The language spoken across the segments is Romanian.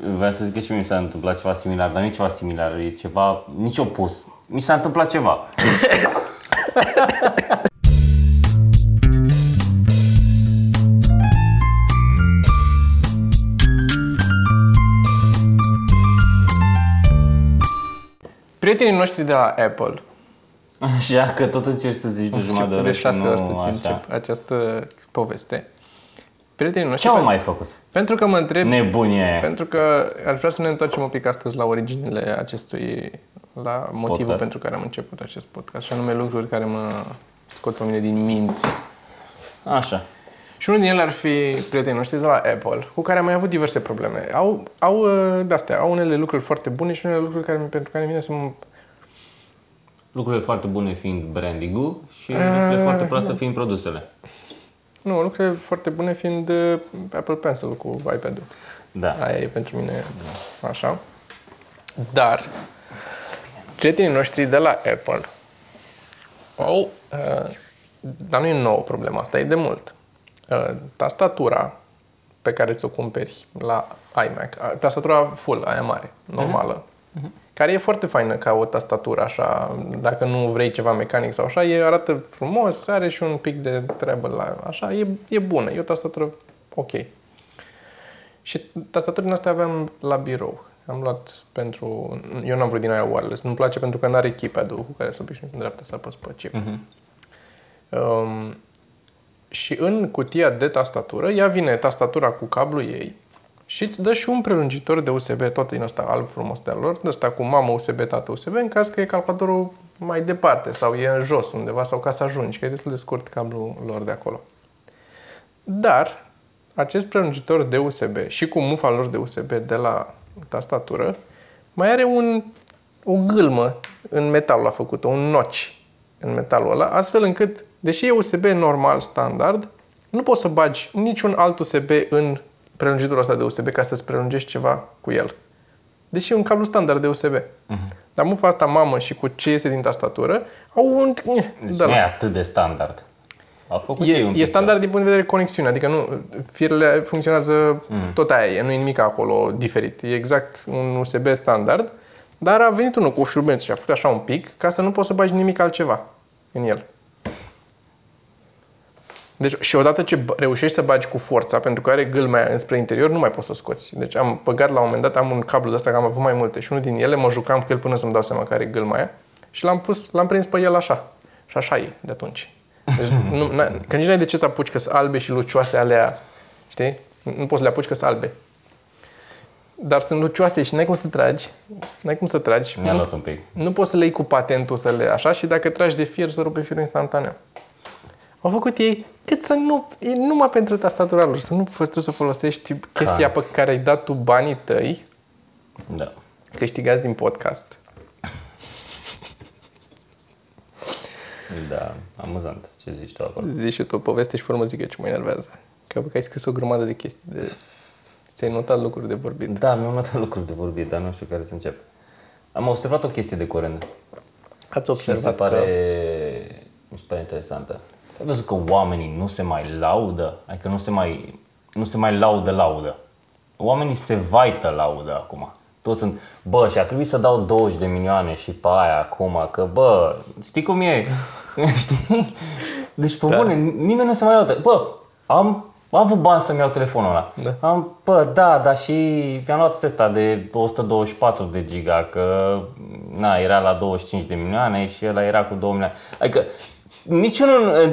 Vreau să zic că și mie mi s-a întâmplat ceva similar, dar nu e ceva similar, e ceva, nici opus. Mi s-a întâmplat ceva. Prietenii noștri de la Apple, Așa că tot încerci să zici de jumătate de oră de și șase nu ori să-ți așa. încep această poveste. Prietenii noștri, Ce am pen- mai făcut? pentru că mă întreb, Nebunie. pentru că aș vrea să ne întoarcem un pic astăzi la originile acestui, la motivul Podcast. pentru care am început acest podcast, și anume lucruri care mă scot pe mine din minți. Așa. Și unul din ele ar fi prietenii noștri de la Apple, cu care am mai avut diverse probleme. Au, au uh, de-astea, au unele lucruri foarte bune și unele lucruri care, pentru care vine să mă Lucrurile foarte bune fiind branding-ul și Eh, lucrurile foarte proaste da. fiind produsele. Nu, lucrurile foarte bune fiind uh, Apple Pencil cu iPad-ul. Da. Aia e pentru mine așa. Dar prietenii noștri de la Apple au, uh, dar nu e nouă problema asta, e de mult. Uh, tastatura pe care ți-o cumperi la iMac, uh, tastatura full, aia mare, normală, care e foarte faină ca o tastatură așa, dacă nu vrei ceva mecanic sau așa, e arată frumos, are și un pic de treabă la așa, e, e bună, e o tastatură ok. Și tastaturile astea aveam la birou. Am luat pentru... Eu n-am vrut din aia wireless. Nu-mi place pentru că n-are keypad-ul cu care să obișnuit în dreapta să apăs pe chip. Um, și în cutia de tastatură, ea vine tastatura cu cablu ei și îți dă și un prelungitor de USB, tot din ăsta alb frumos de lor, de ăsta cu mamă USB, tată USB, în caz că e calculatorul mai departe sau e în jos undeva sau ca să ajungi, că e destul de scurt cablul lor de acolo. Dar acest prelungitor de USB și cu mufa lor de USB de la tastatură mai are un, o gâlmă în metal la făcut un notch în metalul ăla, astfel încât, deși e USB normal, standard, nu poți să bagi niciun alt USB în prelungitorul ăsta de USB ca să-ți prelungești ceva cu el. Deși e un cablu standard de USB. Dar mufa asta mamă și cu ce iese din tastatură au un... Deci de nu la. e atât de standard. Au făcut ei un E, pic e standard din punct de vedere conexiune, adică nu, firele funcționează mm. tot aia, e, nu e nimic acolo diferit. E exact un USB standard, dar a venit unul cu o șurubeță și a făcut așa un pic ca să nu poți să bagi nimic altceva în el. Deci, și odată ce b- reușești să bagi cu forța, pentru că are gâlmea aia înspre interior, nu mai poți să o scoți. Deci am băgat la un moment dat, am un cablu de ăsta, că am avut mai multe și unul din ele mă jucam cu el până să-mi dau seama că are gâlma aia și l-am pus, l-am prins pe el așa. Și așa e de atunci. Deci, nu, n- că nici n-ai de ce să apuci că sunt albe și lucioase alea, știi? Nu nu poți să le apuci că sunt albe. Dar sunt lucioase și n-ai cum să tragi. N-ai cum să tragi. Mi-a Nu- luat un pic. nu poți să le iei cu patentul să le așa și dacă tragi de fier să rupe firul instantaneu. Au făcut ei cât să nu, e numai pentru tastatura lor, să nu fost tu să folosești chestia Cans. pe care ai dat tu banii tăi, Da. câștigați din podcast. Da, amuzant ce zici tu acolo. Zici și tu o poveste și pe urmă zic eu ce mă enervează. Că, că ai scris o grămadă de chestii, de... ți-ai notat lucruri de vorbit. Da, mi-am luat lucruri de vorbit, dar nu știu care să încep. Am observat o chestie de curând Ați și mi se observat pare, că... mi se pare interesantă. Ai văzut că oamenii nu se mai laudă? Adică nu se mai, nu se mai laudă laudă. Oamenii se vaită laudă acum. Toți sunt, bă, și a trebuit să dau 20 de milioane și pe aia acum, că bă, știi cum e? știi? Deci, pe da. bune, nimeni nu se mai laudă. Bă, am, am avut bani să-mi iau telefonul ăla. Da. Am, bă, da, dar și mi-am luat ăsta de 124 de giga, că na, era la 25 de milioane și ăla era cu 2 milioane. Adică niciunul,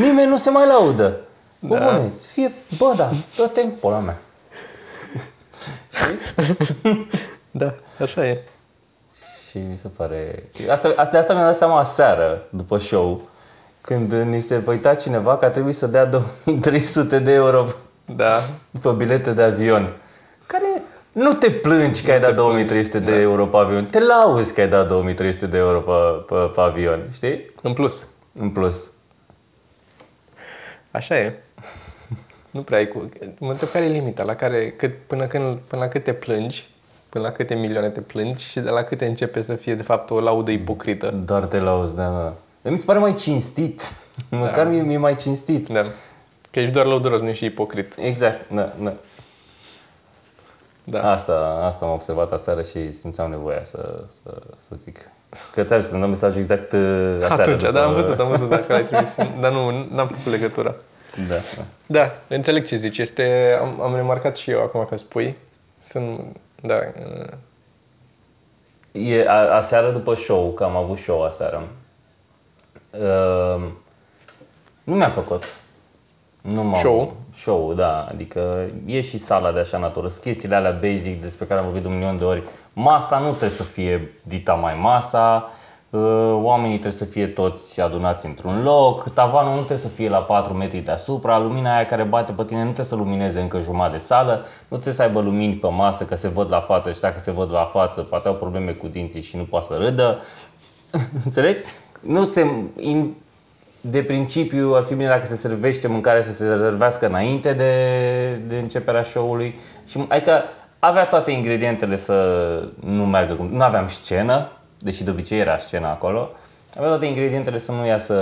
nimeni nu se mai laudă. Bă, Da. bune, să fie, bă, da, dă-te în pola mea. Da, așa e. Și mi se pare... Asta, asta, de asta mi-am dat seama aseară, după show, când ni se uita cineva că a trebuit să dea 2300 de euro Da. pe bilete de avion. Care nu te plângi că ai dat 2300 de euro pe avion, te lauzi că ai dat 2300 de euro pe, pe, pe avion, știi? În plus. În plus. Așa e. nu prea ai cu... Mă întreb care e limita, la care, cât, până, când, până la cât te plângi, până la câte milioane te plângi și de la câte începe să fie, de fapt, o laudă ipocrită. Doar te lauzi, da, da. Dar mi se pare mai cinstit. Măcar mie mi-e mai cinstit. Da. Că ești doar lăuduros, nu ești și ipocrit. Exact, da, da. Da. Asta, asta am observat aseară și simțeam nevoia să, să, să zic. Că ți-am zis, îmi mesajul exact uh, aseară. Atunci, după- da, am văzut, am văzut dacă l-ai trimis, dar nu, n-am făcut legătura. Da, da. Da, înțeleg ce zici. Este, am, am remarcat și eu acum că spui. Sunt, da, uh, E, a, aseară după show, că am avut show aseară, uh, nu mi-a plăcut. Nu m-am, Show? Show, da. Adică e și sala de așa natură. Sunt chestiile alea basic despre care am vorbit de un milion de ori. Masa nu trebuie să fie dita mai masa. uh, Oamenii trebuie să fie toți adunați într-un loc. Tavanul nu trebuie să fie la 4 metri deasupra. Lumina aia care bate pe tine nu trebuie să lumineze încă jumătate de sală. Nu trebuie să aibă lumini pe masă, că se văd la față și dacă se văd la față, poate au probleme cu dinții și nu poate să râdă. Înțelegi? Nu se, in, de principiu ar fi bine dacă se servește mâncarea să se rezervească înainte de, de începerea show-ului. Și, adică avea toate ingredientele să nu meargă cum... Nu aveam scenă, deși de obicei era scenă acolo. Avea toate ingredientele să nu iasă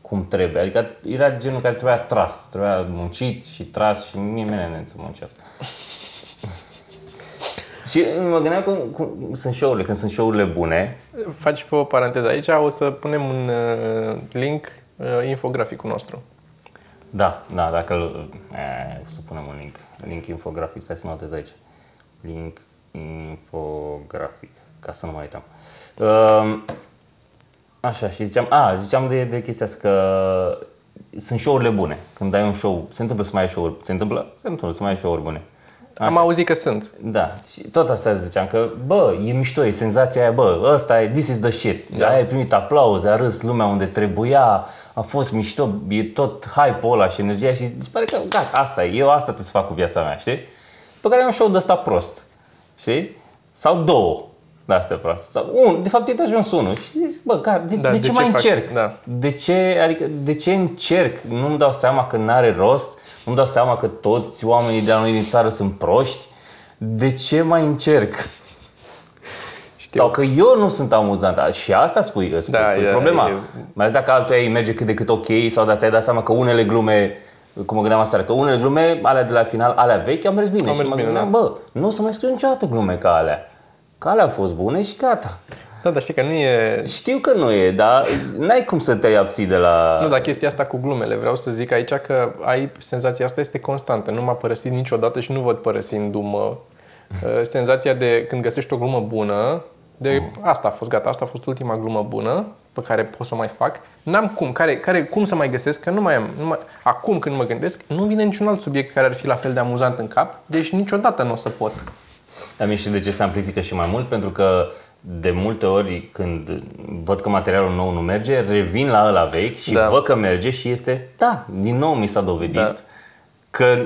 cum trebuie. Adică era genul care trebuia tras, trebuia muncit și tras și mie mine să muncesc. Și mă gândeam cum, cum sunt show-urile, când sunt show-urile bune, faci pe o paranteză aici, o să punem un uh, link uh, infograficul nostru. Da, da, dacă îl... E, o să punem un link. Link infografic, stai să notez aici. Link infografic, ca să nu mai uităm. Um, așa, și ziceam, a, ziceam de, de chestia asta că sunt show-urile bune. Când ai un show, se întâmplă să mai ai show-uri, se întâmplă? Se întâmplă să mai ai show-uri bune. Am auzit că sunt. Da, și tot asta ziceam că, bă, e mișto, e senzația aia, bă, ăsta e, this is the shit. Da. Ai primit aplauze, a râs lumea unde trebuia, a fost mișto, e tot hype-ul ăla și energia și îți pare că, gata, asta e, eu asta trebuie să fac cu viața mea, știi? Pe care am un show de ăsta prost, știi? Sau două de astea prost. Sau un, de fapt e de ajuns unul și zic, bă, gata, de, Da, de, de ce ce mai fac? încerc? Da. De ce, adică, de ce încerc? Nu-mi dau seama că n-are rost, nu-mi dau seama că toți oamenii de la noi din țară sunt proști. De ce mai încerc? Știu. Sau că eu nu sunt amuzant. Și asta spui, spui, Da, spui e- problema. e- Mai ales dacă altul ei merge cât de cât ok sau de ți-ai dat seama că unele glume, cum mă gândeam asta, că unele glume, alea de la final, alea vechi, au mers bine. Au și mers mă bine, gândeam, da. bă, nu o să mai scriu niciodată glume ca alea. Că alea au fost bune și gata. Da, dar știi că nu e... Știu că nu e, dar n-ai cum să te abții de la... Nu, dar chestia asta cu glumele, vreau să zic aici că ai senzația asta este constantă. Nu m-a părăsit niciodată și nu văd părăsindu-mă. Uh, Senzația de când găsești o glumă bună, de asta a fost gata, asta a fost ultima glumă bună pe care pot să o mai fac. N-am cum, care, care, cum să mai găsesc, că nu mai am. Nu mai, acum când mă gândesc, nu vine niciun alt subiect care ar fi la fel de amuzant în cap, deci niciodată nu o să pot. Dar mie și de ce se amplifică și mai mult? Pentru că de multe ori când văd că materialul nou nu merge, revin la ăla vechi și Da. văd că merge și este, da, din nou mi s-a dovedit Da. că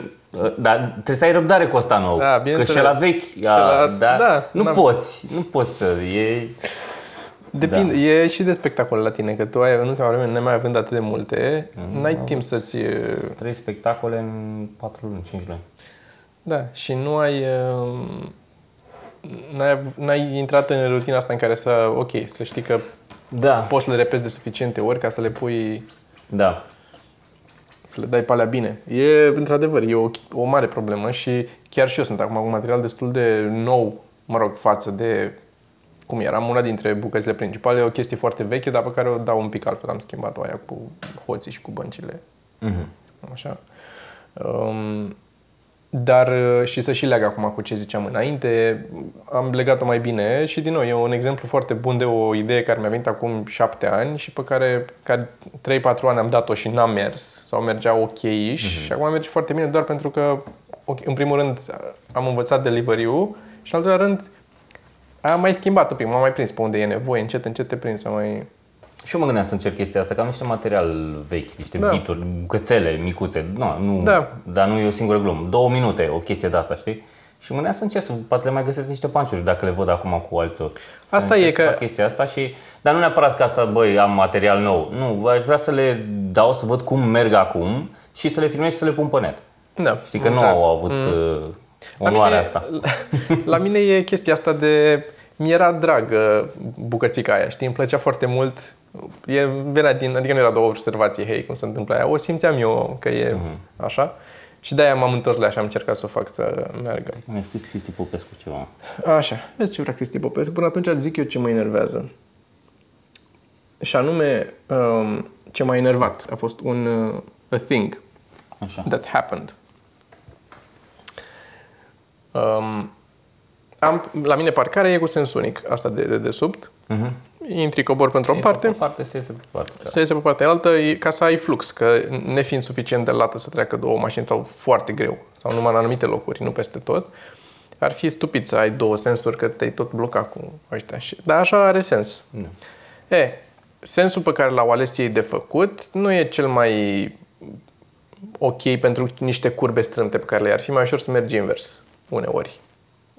dar trebuie să ai răbdare cu ăsta nou. Da, că bineînțeles. și la vechi, Și a, la- da, da, nu n-am- poți, nu poți să, e... Depinde, e și de spectacol la tine, că tu ai în ultima vreme, nemai având atât de multe, n-ai timp să-ți... Trei spectacole în 4 luni, 5 luni. Da, și nu ai... um, N-ai, av- n-ai intrat în rutina asta în care să, ok, să știi că Da, poți să le repezi de suficiente ori ca să le pui, da. să le dai pe alea bine. E, într-adevăr, e o, o mare problemă și chiar și eu sunt acum cu material destul de nou, mă rog, față de cum eram. Una dintre bucățile principale e o chestie foarte veche, dar pe care o dau un pic altfel. Am schimbat-o aia cu hoții și cu băncile. Mhm. Așa. Um, dar uh, și să și leg acum cu ce ziceam înainte, am legat-o mai bine și din nou e un exemplu foarte bun de o idee care mi-a venit acum șapte ani și pe care, care 3-4 ani am dat-o și n-a mers sau mergea ok mm-hmm. și acum merge foarte bine doar pentru că ok, în primul rând am învățat delivery-ul și în al doilea rând am mai schimbat un pic, m-am mai prins pe unde e nevoie, încet, încet te prins să mai... Și eu mă gândeam să încerc chestia asta, că am niște material vechi, niște Da. da. bituri, bucățele micuțe, nu, nu, Da. dar nu e o singură glumă, două minute, o chestie de asta, știi? Și mă gândeam să încerc, să poate le mai găsesc niște panciuri dacă le văd acum cu alții. Să Asta încerc e să că- fac chestia asta și, dar nu neapărat ca să, băi, am material nou. Nu, aș vrea să le dau să văd cum merg acum și să le filmez și să le pun pe net. Da, Știi că am nu înțeles. au avut mm. La onoarea mine, asta. La mine e chestia asta de... Mi-era dragă bucățica aia, știi? Îmi plăcea foarte mult. E, venea din, adică nu era de o observație, hei, cum se întâmplă aia. O simțeam eu că e Mhm. așa. Și de-aia m-am întors la ea și am încercat să o fac să meargă. Mi-a scris Cristi Popescu ceva. Așa, vezi ce vrea Cristi Popescu. Până atunci zic eu ce mă enervează. Și anume, um, ce m-a enervat a fost un uh, a thing Așa. that happened. Um, am, la mine parcarea e cu sens unic, asta de, de desubt. Mhm. Intri, cobor pentru o parte, Pe parte se iese pe parte. Da. să iese pe partea altă, e ca să ai flux, că nefiind suficient de lată să treacă două mașini sau foarte greu, sau numai în anumite locuri, nu peste tot, ar fi stupid să ai două sensuri că te-ai tot blocat cu ăștia. Și- Dar așa are sens. Nu. E, sensul pe care l-au ales ei de făcut nu e cel mai ok pentru niște curbe strâmte pe care le ar fi mai ușor să mergi invers uneori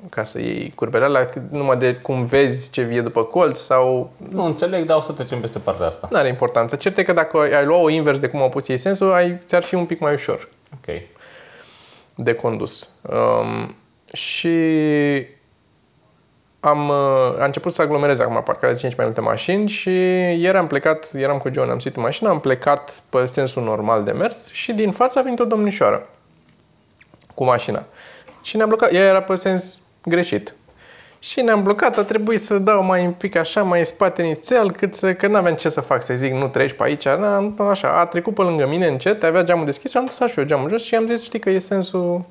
ca să iei curbele alea, numai de cum vezi ce vie după colț sau Nu înțeleg, dar o să trecem peste partea asta. nu are importanță. Cert e că dacă ai lua o invers de cum au pus ei sensul, ai, ți-ar fi un pic mai ușor Ok. de condus. Um, și am, uh, a început să aglomerez acum parcarea 5 mai multe mașini și ieri am plecat, eram cu John, am suit în mașină, am plecat pe sensul normal de mers și din fața a venit o domnișoară cu mașina. Și ne-am blocat, ea era pe sens greșit. Și ne-am blocat, a trebuit să dau mai un pic așa, mai în spate inițial, cât să, că n-aveam ce să fac, să zic, nu treci pe aici, n așa, a trecut pe lângă mine încet, avea geamul deschis și am lăsat și eu geamul jos și am zis, știi că e sensul,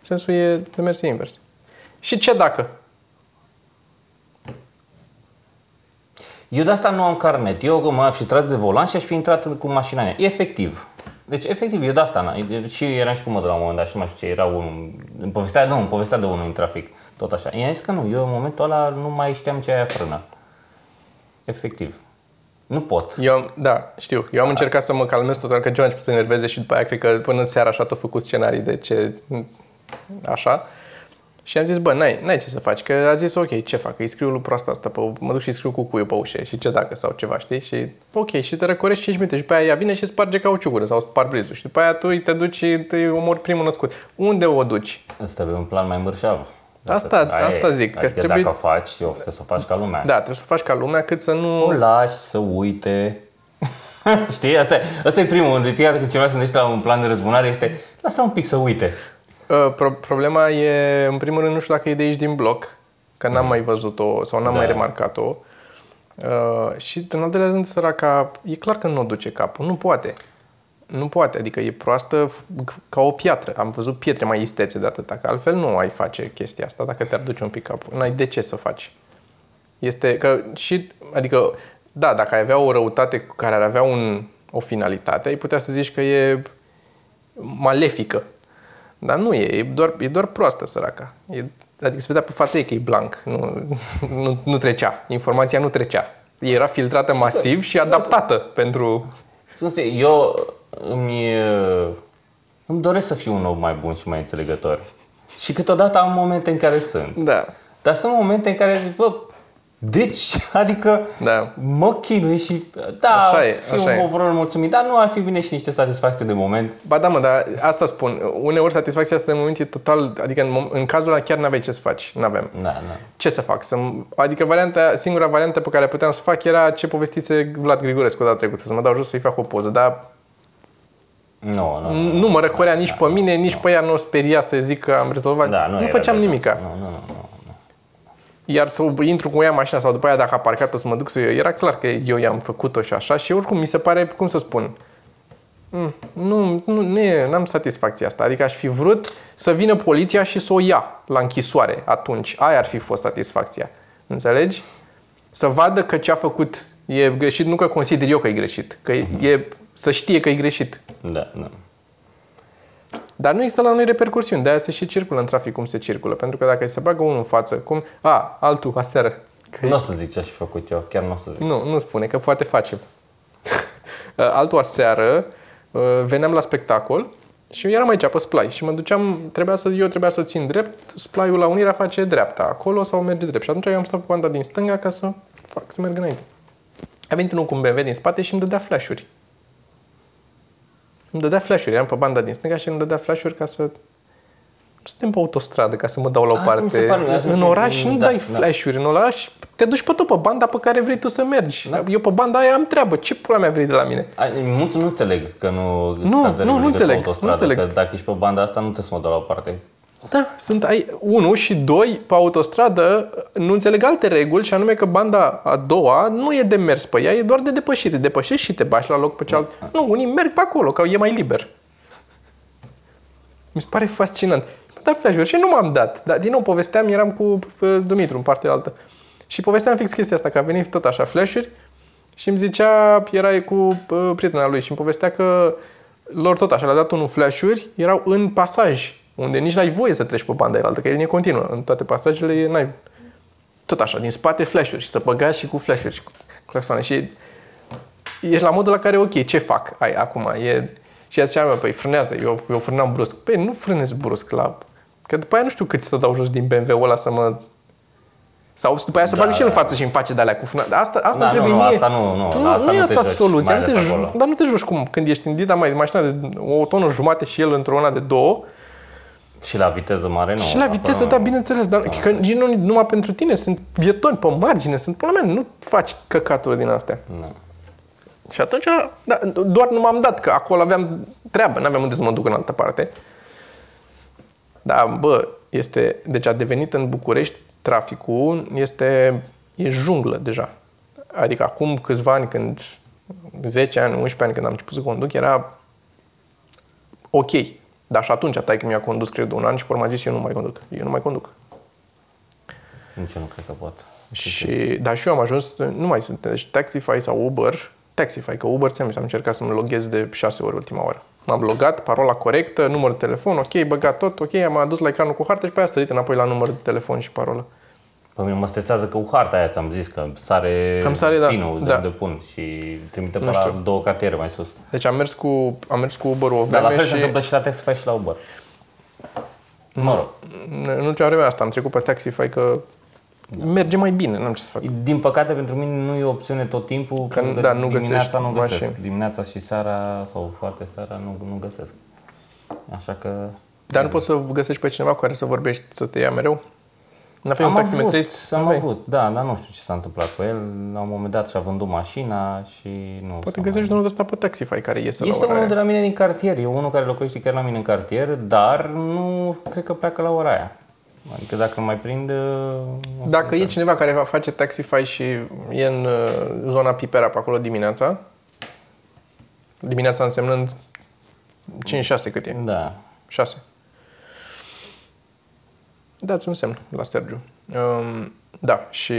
sensul e de mers invers. Și ce dacă? Eu de asta nu am carnet. Eu mă fi tras de volan și aș fi intrat cu mașina mea. Efectiv. Deci, efectiv, eu de asta, na, și eram și cu mădă la un moment dat și nu mai știu ce, era unul, îmi povestea, nu, îmi povestea de unul în trafic, tot așa. I-am zis că nu, eu în momentul ăla nu mai știam ce aia frână. Efectiv. Nu pot. Eu, am- da, știu. Eu am încercat să mă calmez total, că John a început să se enerveze și după aia cred că până în seara așa tot făcut scenarii de ce... Așa. Și am zis, bă, n-ai, n-ai ce să faci, că a zis, ok, ce fac? Îi scriu lui proasta asta, pe, mă duc și îi scriu cu cuiul pe ușă și ce dacă sau ceva, știi? Și ok, și te răcorești 5 minute și după aia ea vine și sparge cauciucul sau parbrizul și după aia tu te duci și te omori primul născut. Unde o duci? Îți trebuie un plan mai mărșav. Asta- asta zic, că Adică trebuie- dacă o faci, eu trebuie să o faci ca lumea. Da, trebuie să faci ca lumea cât să nu... O lași să uite. Știi? Asta, e- asta e primul. De fiecare dată când cineva se gândește la un plan de răzbunare este lasă un pic să uite. Uh, Pro- problema e, în primul rând, nu știu dacă e de aici din bloc, că n-am mai văzut-o sau n-am Da. mai remarcat-o. Uh, și, în al doilea rând, săraca, e clar că nu o duce capul. Nu poate. Nu poate, adică e proastă f- ca o piatră. Am văzut pietre mai istețe de atâta, că altfel nu ai face chestia asta dacă te-ar duce un pic capul. N-ai de ce să faci. Este că și, adică, da, dacă ai avea o răutate care ar avea un, o finalitate, ai putea să zici că e malefică. Dar nu e, e doar, e doar proastă săraca. E, adică se vedea pe fața ei că e blank, nu, nu, nu trecea. Informația nu trecea. Era filtrată masiv și adaptată pentru... Sunt eu îmi, îmi doresc să fiu un om mai bun și mai înțelegător. Și câteodată am momente în care sunt. Da. Dar sunt momente în care zic, bă, deci, adică Da. mă chinui și da, Așa e, fiu așa e. ovărul mulțumit, dar nu ar fi bine și niște satisfacție de moment. Ba da, mă, dar asta spun. Uneori satisfacția asta de moment e total... Adică în, mom- în cazul ăla chiar n-aveai ce să faci. N-aveam. Da, da. Ce să fac? Să, adică varianta, singura variantă pe care puteam să fac era ce povestise Vlad Grigorescu data trecută. Să mă dau jos să-i fac o poză. Dar Nu, nu, nu. nu mă răcorea nici pe mine, nici pe ea nu o speria să zic că am rezolvat. Da, nu, nu era făceam de nimica. ajuns. Nu, nu, nu, nu. Iar să intru cu ea în mașina sau după aia dacă a parcat să mă duc să eu, era clar că eu i-am făcut-o și așa și oricum mi se pare, cum să spun, mm, nu, nu, nu e, n-am satisfacția asta. Adică aș fi vrut să vină poliția și să o ia la închisoare atunci. Aia ar fi fost satisfacția. Înțelegi? Să vadă că ce a făcut e greșit, nu că consider eu că e greșit, că e, să știe că e greșit. Da, da. Dar nu există la noi repercursiuni, de-aia se și circulă în trafic cum se circulă. Pentru că dacă se bagă unul în față, cum... A, altul, aseară. Că Nu o să zic ce aș fi făcut eu, chiar nu o să zic. Nu, nu spune, că poate facem. Altul aseară, uh, veneam la spectacol și eu eram aici pe splai și mă duceam, trebuia să, eu trebuia să țin drept, splaiul la Unirea face dreapta acolo sau merge drept. Și atunci eu am stat pe banda din stânga ca să fac, să merg înainte. A venit unul cu un BMW din spate și îmi dădea flash-uri. Îmi dădea flash-uri, eram pe banda din stânga și îmi dădea flash-uri ca să suntem pe autostradă ca să mă dau la o Asta mi se parte. pare- asta mi în se- oraș nu da, dai da. flash-uri, în oraș te duci pe tot pe banda pe care vrei tu să mergi. Da. Eu pe banda aia am treabă. Ce pula mea vrei de la mine? Ai, Mulți nu înțeleg că nu Nu, stați de nu, nu regulă înțeleg, pe nu autostradă, înțeleg. că dacă ești pe banda asta nu te să mă dau la o parte. Da, sunt ai, unu și doi pe autostradă nu înțeleg alte reguli și anume că banda a doua nu e de mers pe ea, e doar de depășire. Depășești și te bași la loc pe cealaltă. Nu, unii merg pe acolo, că e mai liber. Mi se pare fascinant. Mă dat flash și nu m-am dat. Dar din nou povesteam, eram cu uh, Dumitru în partea altă. Și povesteam fix chestia asta, că a venit tot așa flash și îmi zicea, era cu uh, prietena lui și îmi povestea că lor tot așa, le-a dat unul flash-uri, erau în pasaj, unde nici n-ai voie să treci pe banda elaltă, că e linie continuă. În toate pasajele n-ai... Tot așa, din spate flash-uri și să băga și cu flash-uri și cu claxoane. Și ești la modul la care, ok, ce fac ai acum? E... Și ea zicea, mă, păi frânează, eu, eu frânam brusc. Păi nu frânez brusc la... Că după aia nu știu cât să dau jos din BMW-ul ăla să mă... Sau după aia să Da, bagă și el în da. față și îmi face de-alea cu frână. Dar asta, asta Da, nu, trebuie nu, mie. asta nu, nu, nu, la asta nu e nu te asta joci, soluția. mai Nu te ales joci, acolo. dar nu te joci cum când ești în Dida, mai mașina de o tonă jumate și el într-o una de două. Și la viteză mare nu. și la acolo viteză, nu. da, bineînțeles. Dar că nici nu numai pentru tine, sunt pietoni pe margine, sunt până mea, nu faci căcaturi din astea. Nu. Și atunci, da, doar nu m-am dat, că acolo aveam treabă, n-aveam unde să mă duc în altă parte. Da, bă, este, deci a devenit în București traficul, este, e junglă deja. Adică acum câțiva ani, când, 10 ani, 11 ani, când am început să conduc, era ok. Dar și atunci, tai că mi-a condus, cred, un an și pe urmă a zis, eu nu mai conduc. Eu nu mai conduc. Nici eu nu cred că pot. Și, dar și eu am ajuns, nu mai sunt, deci Taxify sau Uber, Taxify, că Uber ți-am zis, am încercat să mă loghez de 6 ori ultima oară. M-am logat, parola corectă, număr de telefon, ok, băgat tot, ok, am adus la ecranul cu hartă și pe aia sărit înapoi la număr de telefon și parolă. Pe mine mă stresează că cu harta aia ți-am zis că sare, Cam sare, da. pinul de Da. unde pun și trimite pe Nu la știu. două cartiere mai sus. Deci am mers cu, am mers cu Uber-ul o Dar la vreme fel se și întâmplă și la Taxify și la Uber. Mă rog, în ultima vreme asta am trecut pe Taxify că merge mai bine, n-am ce să fac. din păcate pentru mine nu e o opțiune tot timpul, Că, pentru da, nu dimineața găsești nu găsesc. mașini. Dimineața și seara sau foarte seara nu, nu găsesc. Așa că Dar nu poți să găsești pe cineva cu care să vorbești, să te ia mereu? N-aveai un am avut, taximetrist? am N-aveai? avut, da, dar nu știu ce s-a întâmplat cu el. La un moment dat și-a vândut mașina și nu Poate s-a găsești mai... unul de ăsta pe Taxify care iese Este la ora unul aia. de la mine din cartier, e unul care locuiește chiar la mine în cartier, dar nu cred că pleacă la ora aia. Adică dacă îl mai prind... o să Dacă e intrăm. cineva care va face Taxify și e în uh, zona Pipera pe acolo dimineața, dimineața însemnând 5-6 cât e? Da. 6. Dați un semn la Sergiu. Um, da, și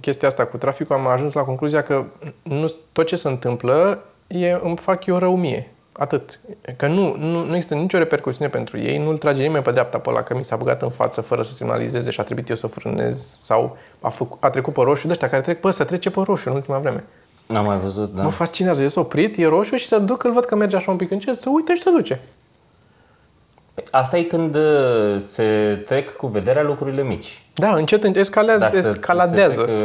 chestia asta cu traficul am ajuns la concluzia că nu, tot ce se întâmplă e, îmi fac eu rău mie. Atât. Că nu, nu, nu există nicio repercusiune pentru ei, nu-l trage nimeni pe dreapta pe ăla că mi s-a băgat în față fără să semnalizeze și a trebuit eu să frânez sau a, făcut, a trecut pe roșu de ăștia care trec, bă, să trece pe roșu în ultima vreme. N-am mai văzut, da. Mă fascinează, e oprit, e roșu și se duc, îl văd că merge așa un pic încet, să uite și se duce. Asta e când uh, se trec cu vederea lucrurile mici. Da, încet, încet escalează, Dacă se- escaladează. Se trec,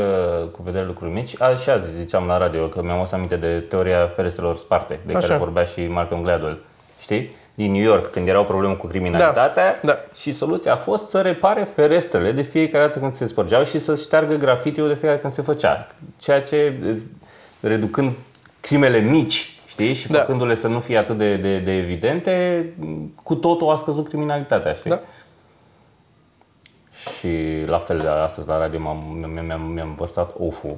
uh, cu vederea lucruri mici. A, și azi ziceam la radio că mi-am adus aminte de teoria ferestrelor sparte, de Așa. care vorbea și Malcolm Gladwell. Știi? Din New York, când era o problemă cu criminalitatea Da, da. și soluția a fost să repare ferestrele de fiecare dată când se spărgeau și să șteargă grafitiul de fiecare când se făcea. Ceea ce, uh, reducând crimele mici, știi, și Da. făcându-le să nu fie atât de, de, de evidente, cu totul a scăzut criminalitatea, știi? Da. Și la fel, astăzi la radio m-am, mi-am, mi-am, mi-am vărsat oful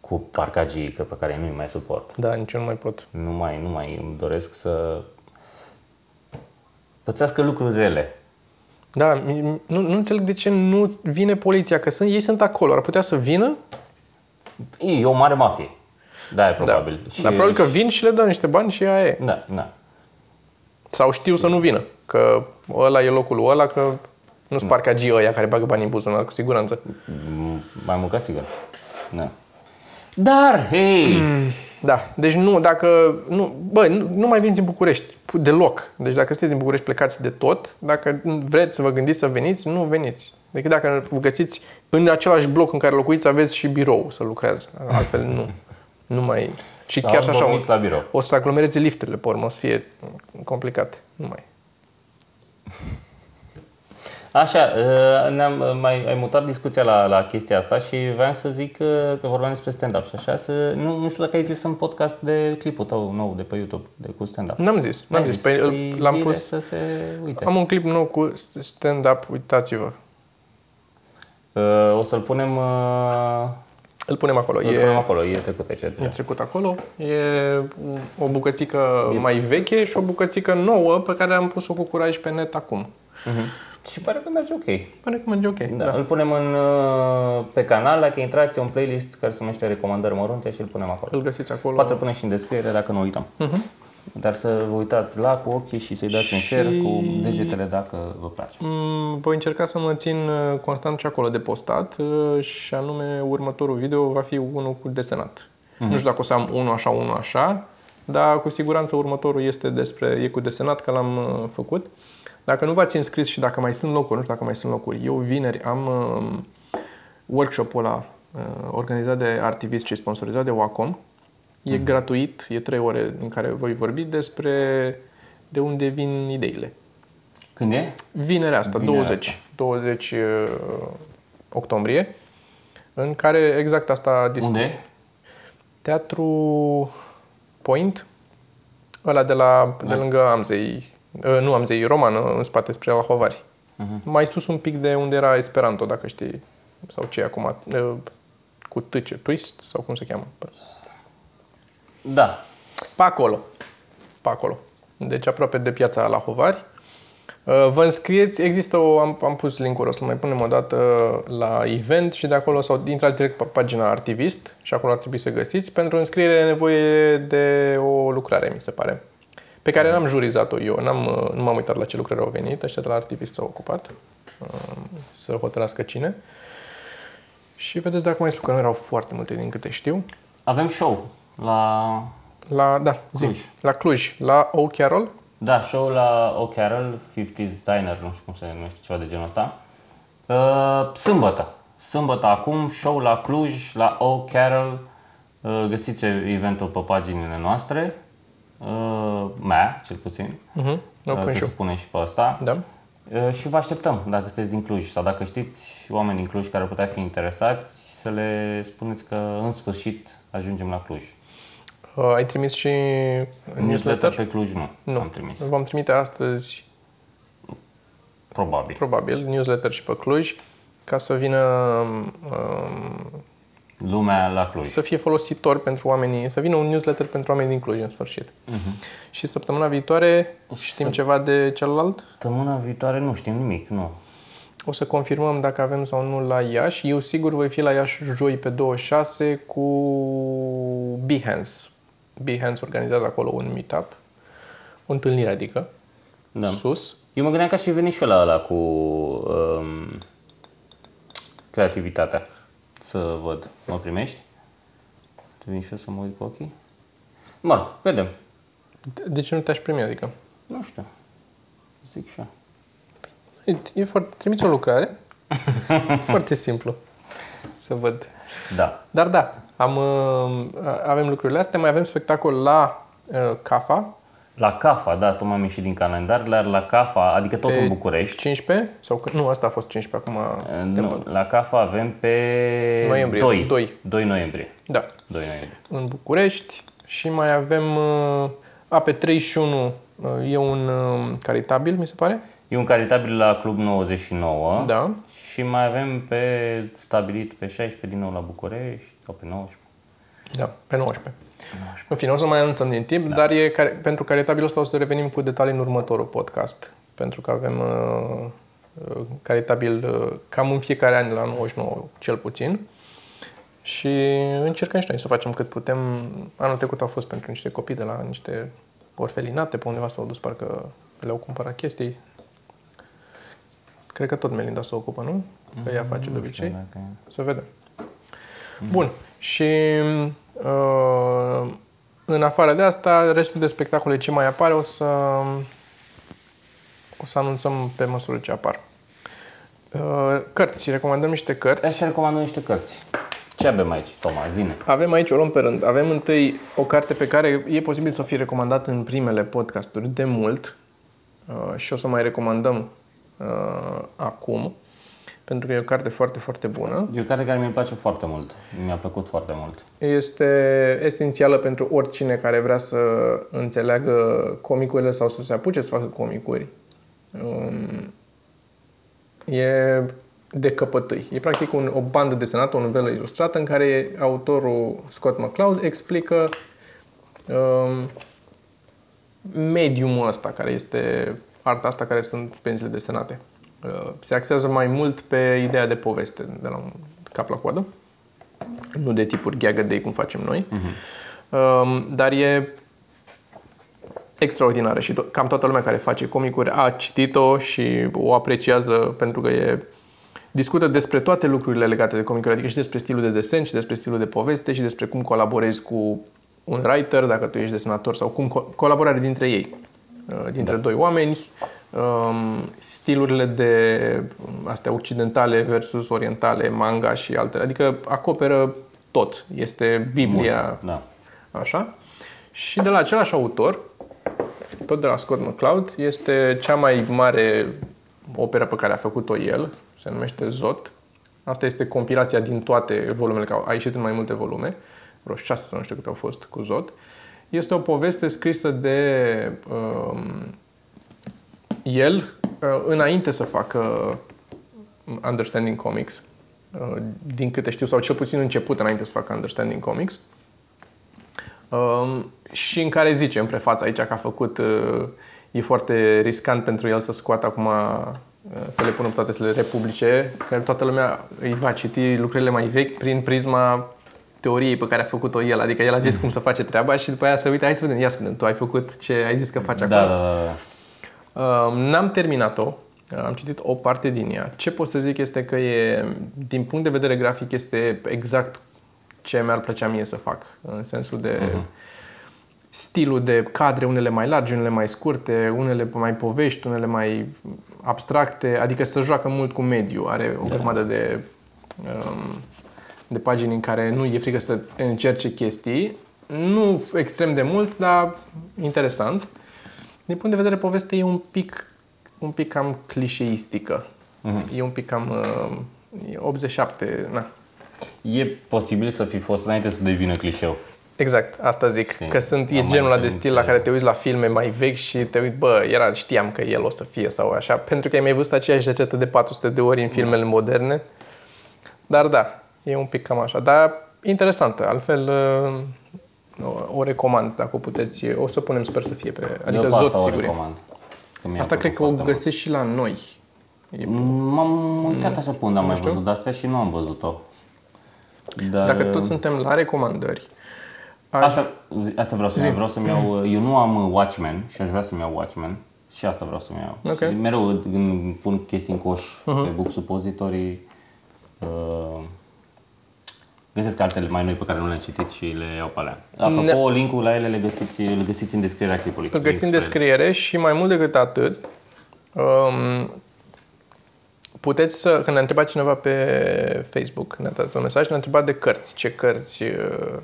cu parcagii că pe care nu-i mai suport. Da, nici eu nu mai pot. Nu mai, nu mai îmi doresc să pățească lucruri rele. Da, mi- mi- nu, nu înțeleg de ce nu vine poliția, că sunt, ei sunt acolo, ar putea să vină, E o mare mafie. Da, e probabil. da. dar probabil că vin și le dă niște bani și aia e. Da, da. Sau știu să nu vină, că ăla e locul lui ăla, că nu sunt parcagii ăia care bagă bani în buzunar, cu siguranță. M- Mai mult ca sigur. Da. Dar, hei, Da, deci nu, dacă, nu, bă, nu, nu mai veniți în București, pu- deloc. Deci dacă sunteți din București, plecați de tot. Dacă vreți să vă gândiți să veniți, nu veniți. Decât dacă vă găsiți în același bloc în care locuiți, aveți și birou să lucreze. Altfel nu. Nu mai... Și Sau chiar și așa, o, dormiți la birou. o să aglomereze lifturile pe urmă, o să fie complicat. Nu mai. Așa, uh, ne-am, uh, mai, ai mutat discuția la, la chestia asta și vreau să zic că, că vorbeam despre stand-up și așa, să, nu, nu știu dacă ai zis în podcast de clipul tău nou de pe YouTube, de cu stand-up. N-am zis, n-am N-ai zis. Păi, îl- Păi l-am zile pus, să se uite. am un clip nou cu stand-up, uitați-vă. Uh, o să-l punem, uh, Îl punem acolo. îl E, punem acolo, e trecut aici. e deja. trecut acolo. E o bucățică mai veche și o bucățică nouă pe care am pus-o cu curaj pe net acum. Mhm. Și pare că merge ok. Pare că merge ok. Da, Da. Îl punem în, uh, pe canal, dacă intrați, e un playlist care se numește Recomandări Mărunte și îl punem acolo. Îl găsiți acolo. Poate îl punem și în descriere dacă nu uităm. Dar să vă uitați la cu ochii și să-i dați un share cu degetele dacă vă place. Mm, Voi încerca să mă țin uh, constant și acolo de postat uh, și anume următorul video va fi unul cu desenat. Nu știu dacă o să am unul așa, unul așa, dar cu siguranță următorul este despre, e cu desenat, că l-am uh, făcut. Dacă nu v-ați înscris și dacă mai sunt locuri, nu știu dacă mai sunt locuri, eu vineri am uh, workshop-ul ăla uh, organizat de Artivist și sponsorizat de Wacom. E gratuit, e trei ore în care voi vorbi despre de unde vin ideile. Când e? Vinerea asta, Vinerea 20, asta. 20 uh, octombrie, în care exact asta discut. Unde e? Teatru Point, ăla de, la, de lângă Amzei, uh, nu Amzei, Roman, în spate, spre la Hovari. Mai sus un pic de unde era Esperanto, dacă știi, sau ce e acum, uh, cu tâce, twist, sau cum se cheamă. Da. Pe acolo. Pe acolo. Deci aproape de piața la Hovari. Uh, Vă înscrieți, există o, am, am pus link-ul, o să mai punem o dată la event și de acolo sau intrați direct pe pagina Artivist și acolo ar trebui să găsiți. Pentru înscriere e nevoie de o lucrare, mi se pare, pe care n-am jurizat-o eu, n-am, uh, nu m-am uitat la ce lucrări au venit, ăștia de la Artivist s-au ocupat uh, să hotărască cine. Și vedeți dacă mai spun că nu erau foarte multe din câte știu. Avem show la... La, da, zi, Cluj. la Cluj, la O Carol, Da, show la O'Carroll, 50s Diner, nu știu cum se numește, ceva de genul ăsta. Uh, sâmbătă. Sâmbătă acum, show la Cluj, la O'Carroll. Uh, găsiți eventul pe paginile noastre. Uh, mea, cel puțin. uh-huh. o Uh, pun că și se eu. pune și pe asta. Da. Uh, Și vă așteptăm, dacă sunteți din Cluj sau dacă știți oameni din Cluj care ar putea fi interesați, să le spuneți că în sfârșit ajungem la Cluj. Uh, ai trimis și Newsletter newsletter? pe Cluj nu, Nu. am trimis. Vom trimite astăzi, Probabil. probabil, newsletter și pe Cluj, ca să vină um, Lumea la Cluj. să fie folositor pentru oamenii, să vină un newsletter pentru oamenii din Cluj în sfârșit. Mhm. Și săptămâna viitoare știm ceva de celălalt? Săptămâna viitoare nu știm nimic, nu. O să confirmăm dacă avem sau nu la Iași. Eu sigur voi fi la Iași joi pe 26 cu Behance. Behance organizează acolo un meetup, o întâlnire adică, Da. sus. Eu mă gândeam că aș fi venit și eu la ăla cu um, creativitatea. Să văd. Mă primești? Te vin și eu să mă uit cu ochii? Mă rog, vedem. De- De ce nu te-aș primi, adică? Nu știu. Zic și eu. E, e foarte... Trimiți o lucrare. foarte simplu. Să văd. Da. Dar da, am, uh, avem lucrurile astea. Mai avem spectacol la uh, CAFA. La CAFA, da, tu m-am ieșit din calendar, dar la CAFA, adică tot pe în București. 15? Sau că, nu, asta a fost 15 acum. Nu, la CAFA avem pe Noiembrie, 2. doi. 2 noiembrie. Da, 2 noiembrie. în București. Și mai avem... Uh, a, pe 31 uh, e un uh, caritabil, mi se pare. E un caritabil la Club 99. Da. Și mai avem pe stabilit pe 16 din nou la București sau pe 19. Da, pe 19. În fine, o să mai anunțăm din timp, da. dar e, care, pentru caritabilul ăsta o să revenim cu detalii în următorul podcast. Pentru că avem uh, uh, caritabil uh, cam în fiecare an la 99 cel puțin. Și încercăm și noi să facem cât putem. Anul trecut a fost pentru niște copii de la niște orfelinate, pe undeva s-au dus, parcă le-au cumpărat chestii. Cred că tot Melinda se ocupă, nu? Că ea face de obicei. Dacă... Să vedem. Bun. Și uh, în afară de asta, restul de spectacole ce mai apare o să o să anunțăm pe măsură ce apar. Uh, cărți. Recomandăm niște cărți. Hai să recomandăm niște cărți. Ce avem aici, Toma? Zine. Avem aici, o luăm pe rând. Avem întâi o carte pe care e posibil să o fie recomandată în primele podcasturi de mult uh, și o să mai recomandăm uh, acum, pentru că e o carte foarte, foarte bună. E o carte care mi-e place foarte mult. Mi-a plăcut foarte mult. Este esențială pentru oricine care vrea să înțeleagă comicurile sau să se apuce să facă comicuri. Um, e de căpătâi. E practic un, o bandă desenată, o novelă ilustrată în care autorul Scott McCloud explică um, mediumul ăsta care este arta asta care sunt penzile desenate. Uh, se axează mai mult pe ideea de poveste de la un cap la coadă, nu de tipuri gag a day cum facem noi. Uh-huh. Um, dar e extraordinară și to- cam toată lumea care face comicuri a citit-o și o apreciază pentru că e discută despre toate lucrurile legate de comicuri, adică și despre stilul de desen, și despre stilul de poveste, și despre cum colaborezi cu un writer, dacă tu ești desenator, sau cum co- colaborare dintre ei, uh, dintre da. doi oameni, um, stilurile de astea occidentale versus orientale, manga și altele, adică acoperă tot. Este Biblia, Da. așa. Și de la același autor, tot de la Scott McCloud, este cea mai mare operă pe care a făcut-o el, se numește Zot. Asta este compilația din toate volumele, că a ieșit în mai multe volume, vreo șase sau nu știu câte au fost cu Zot. Este o poveste scrisă de um, el uh, înainte să facă Understanding Comics, uh, din câte știu, sau cel puțin început înainte să facă Understanding Comics. Um, și în care zice în prefață aici că a făcut, uh, e foarte riscant pentru el să scoată acum, uh, să le pună pe toate, să le republice, că toată lumea îi va citi lucrurile mai vechi prin prisma teoriei pe care a făcut-o el. Adică el a zis cum să face treaba și după aia să uite, hai să vedem, ia să vedem, tu ai făcut ce ai zis că faci acolo. Da, da, da, da. Uh, N-am terminat-o, am citit o parte din ea. Ce pot să zic este că e, din punct de vedere grafic, este exact ce mi-ar plăcea mie să fac. În sensul de uh-huh. stilul de cadre, unele mai largi, unele mai scurte, unele mai povești, unele mai abstracte, adică să joacă mult cu mediu. Are o grămadă de, um, de pagini în care nu e frică să încerce chestii. Nu extrem de mult, dar interesant. Din punct de vedere poveste e un pic, un pic cam clișeistică. Uh-huh. E un pic cam uh, e 87, na. E posibil să fi fost înainte să devină clișeu. Exact, asta zic. Știi, Că sunt, e am mai genul ăla de întâlnit, stil la uh, care te uiți la filme mai vechi și te uiți, bă, era, știam că el o să fie sau așa, pentru că ai mai văzut aceeași rețetă de 400 de ori în filmele moderne. Dar da, e un pic cam așa. Dar interesantă, altfel uh, o, o recomand dacă o puteți. O să punem, sper să fie pe... Adică Eu pe zot, asta o sigur. e. recomand. Că mi-a Asta plăcut cred că o foarte mult. găsești și la noi. E M-am uitat așa pe unde am mai știu. văzut asta și nu am văzut-o. Dar, Dacă tot suntem la recomandări, aș, Asta, zi- asta vreau să-mi iau. Vreau să-mi iau. Eu nu am uh, Watchmen și aș vrea să-mi iau Watchmen. Și asta vreau să-mi iau. Ok. Și mereu când pun chestii în coș pe Book Suppository, uh, găsesc cartele mai noi pe care nu le-am citit și le iau pe alea. Apropo, linkul la ele le găsiți, le găsiți în descrierea clipului. îl găsim în Link spre- descriere și mai mult decât atât, um, puteți să, când ne-a întrebat cineva pe Facebook, ne-a dat un mesaj, ne-a întrebat de cărți, ce cărți uh,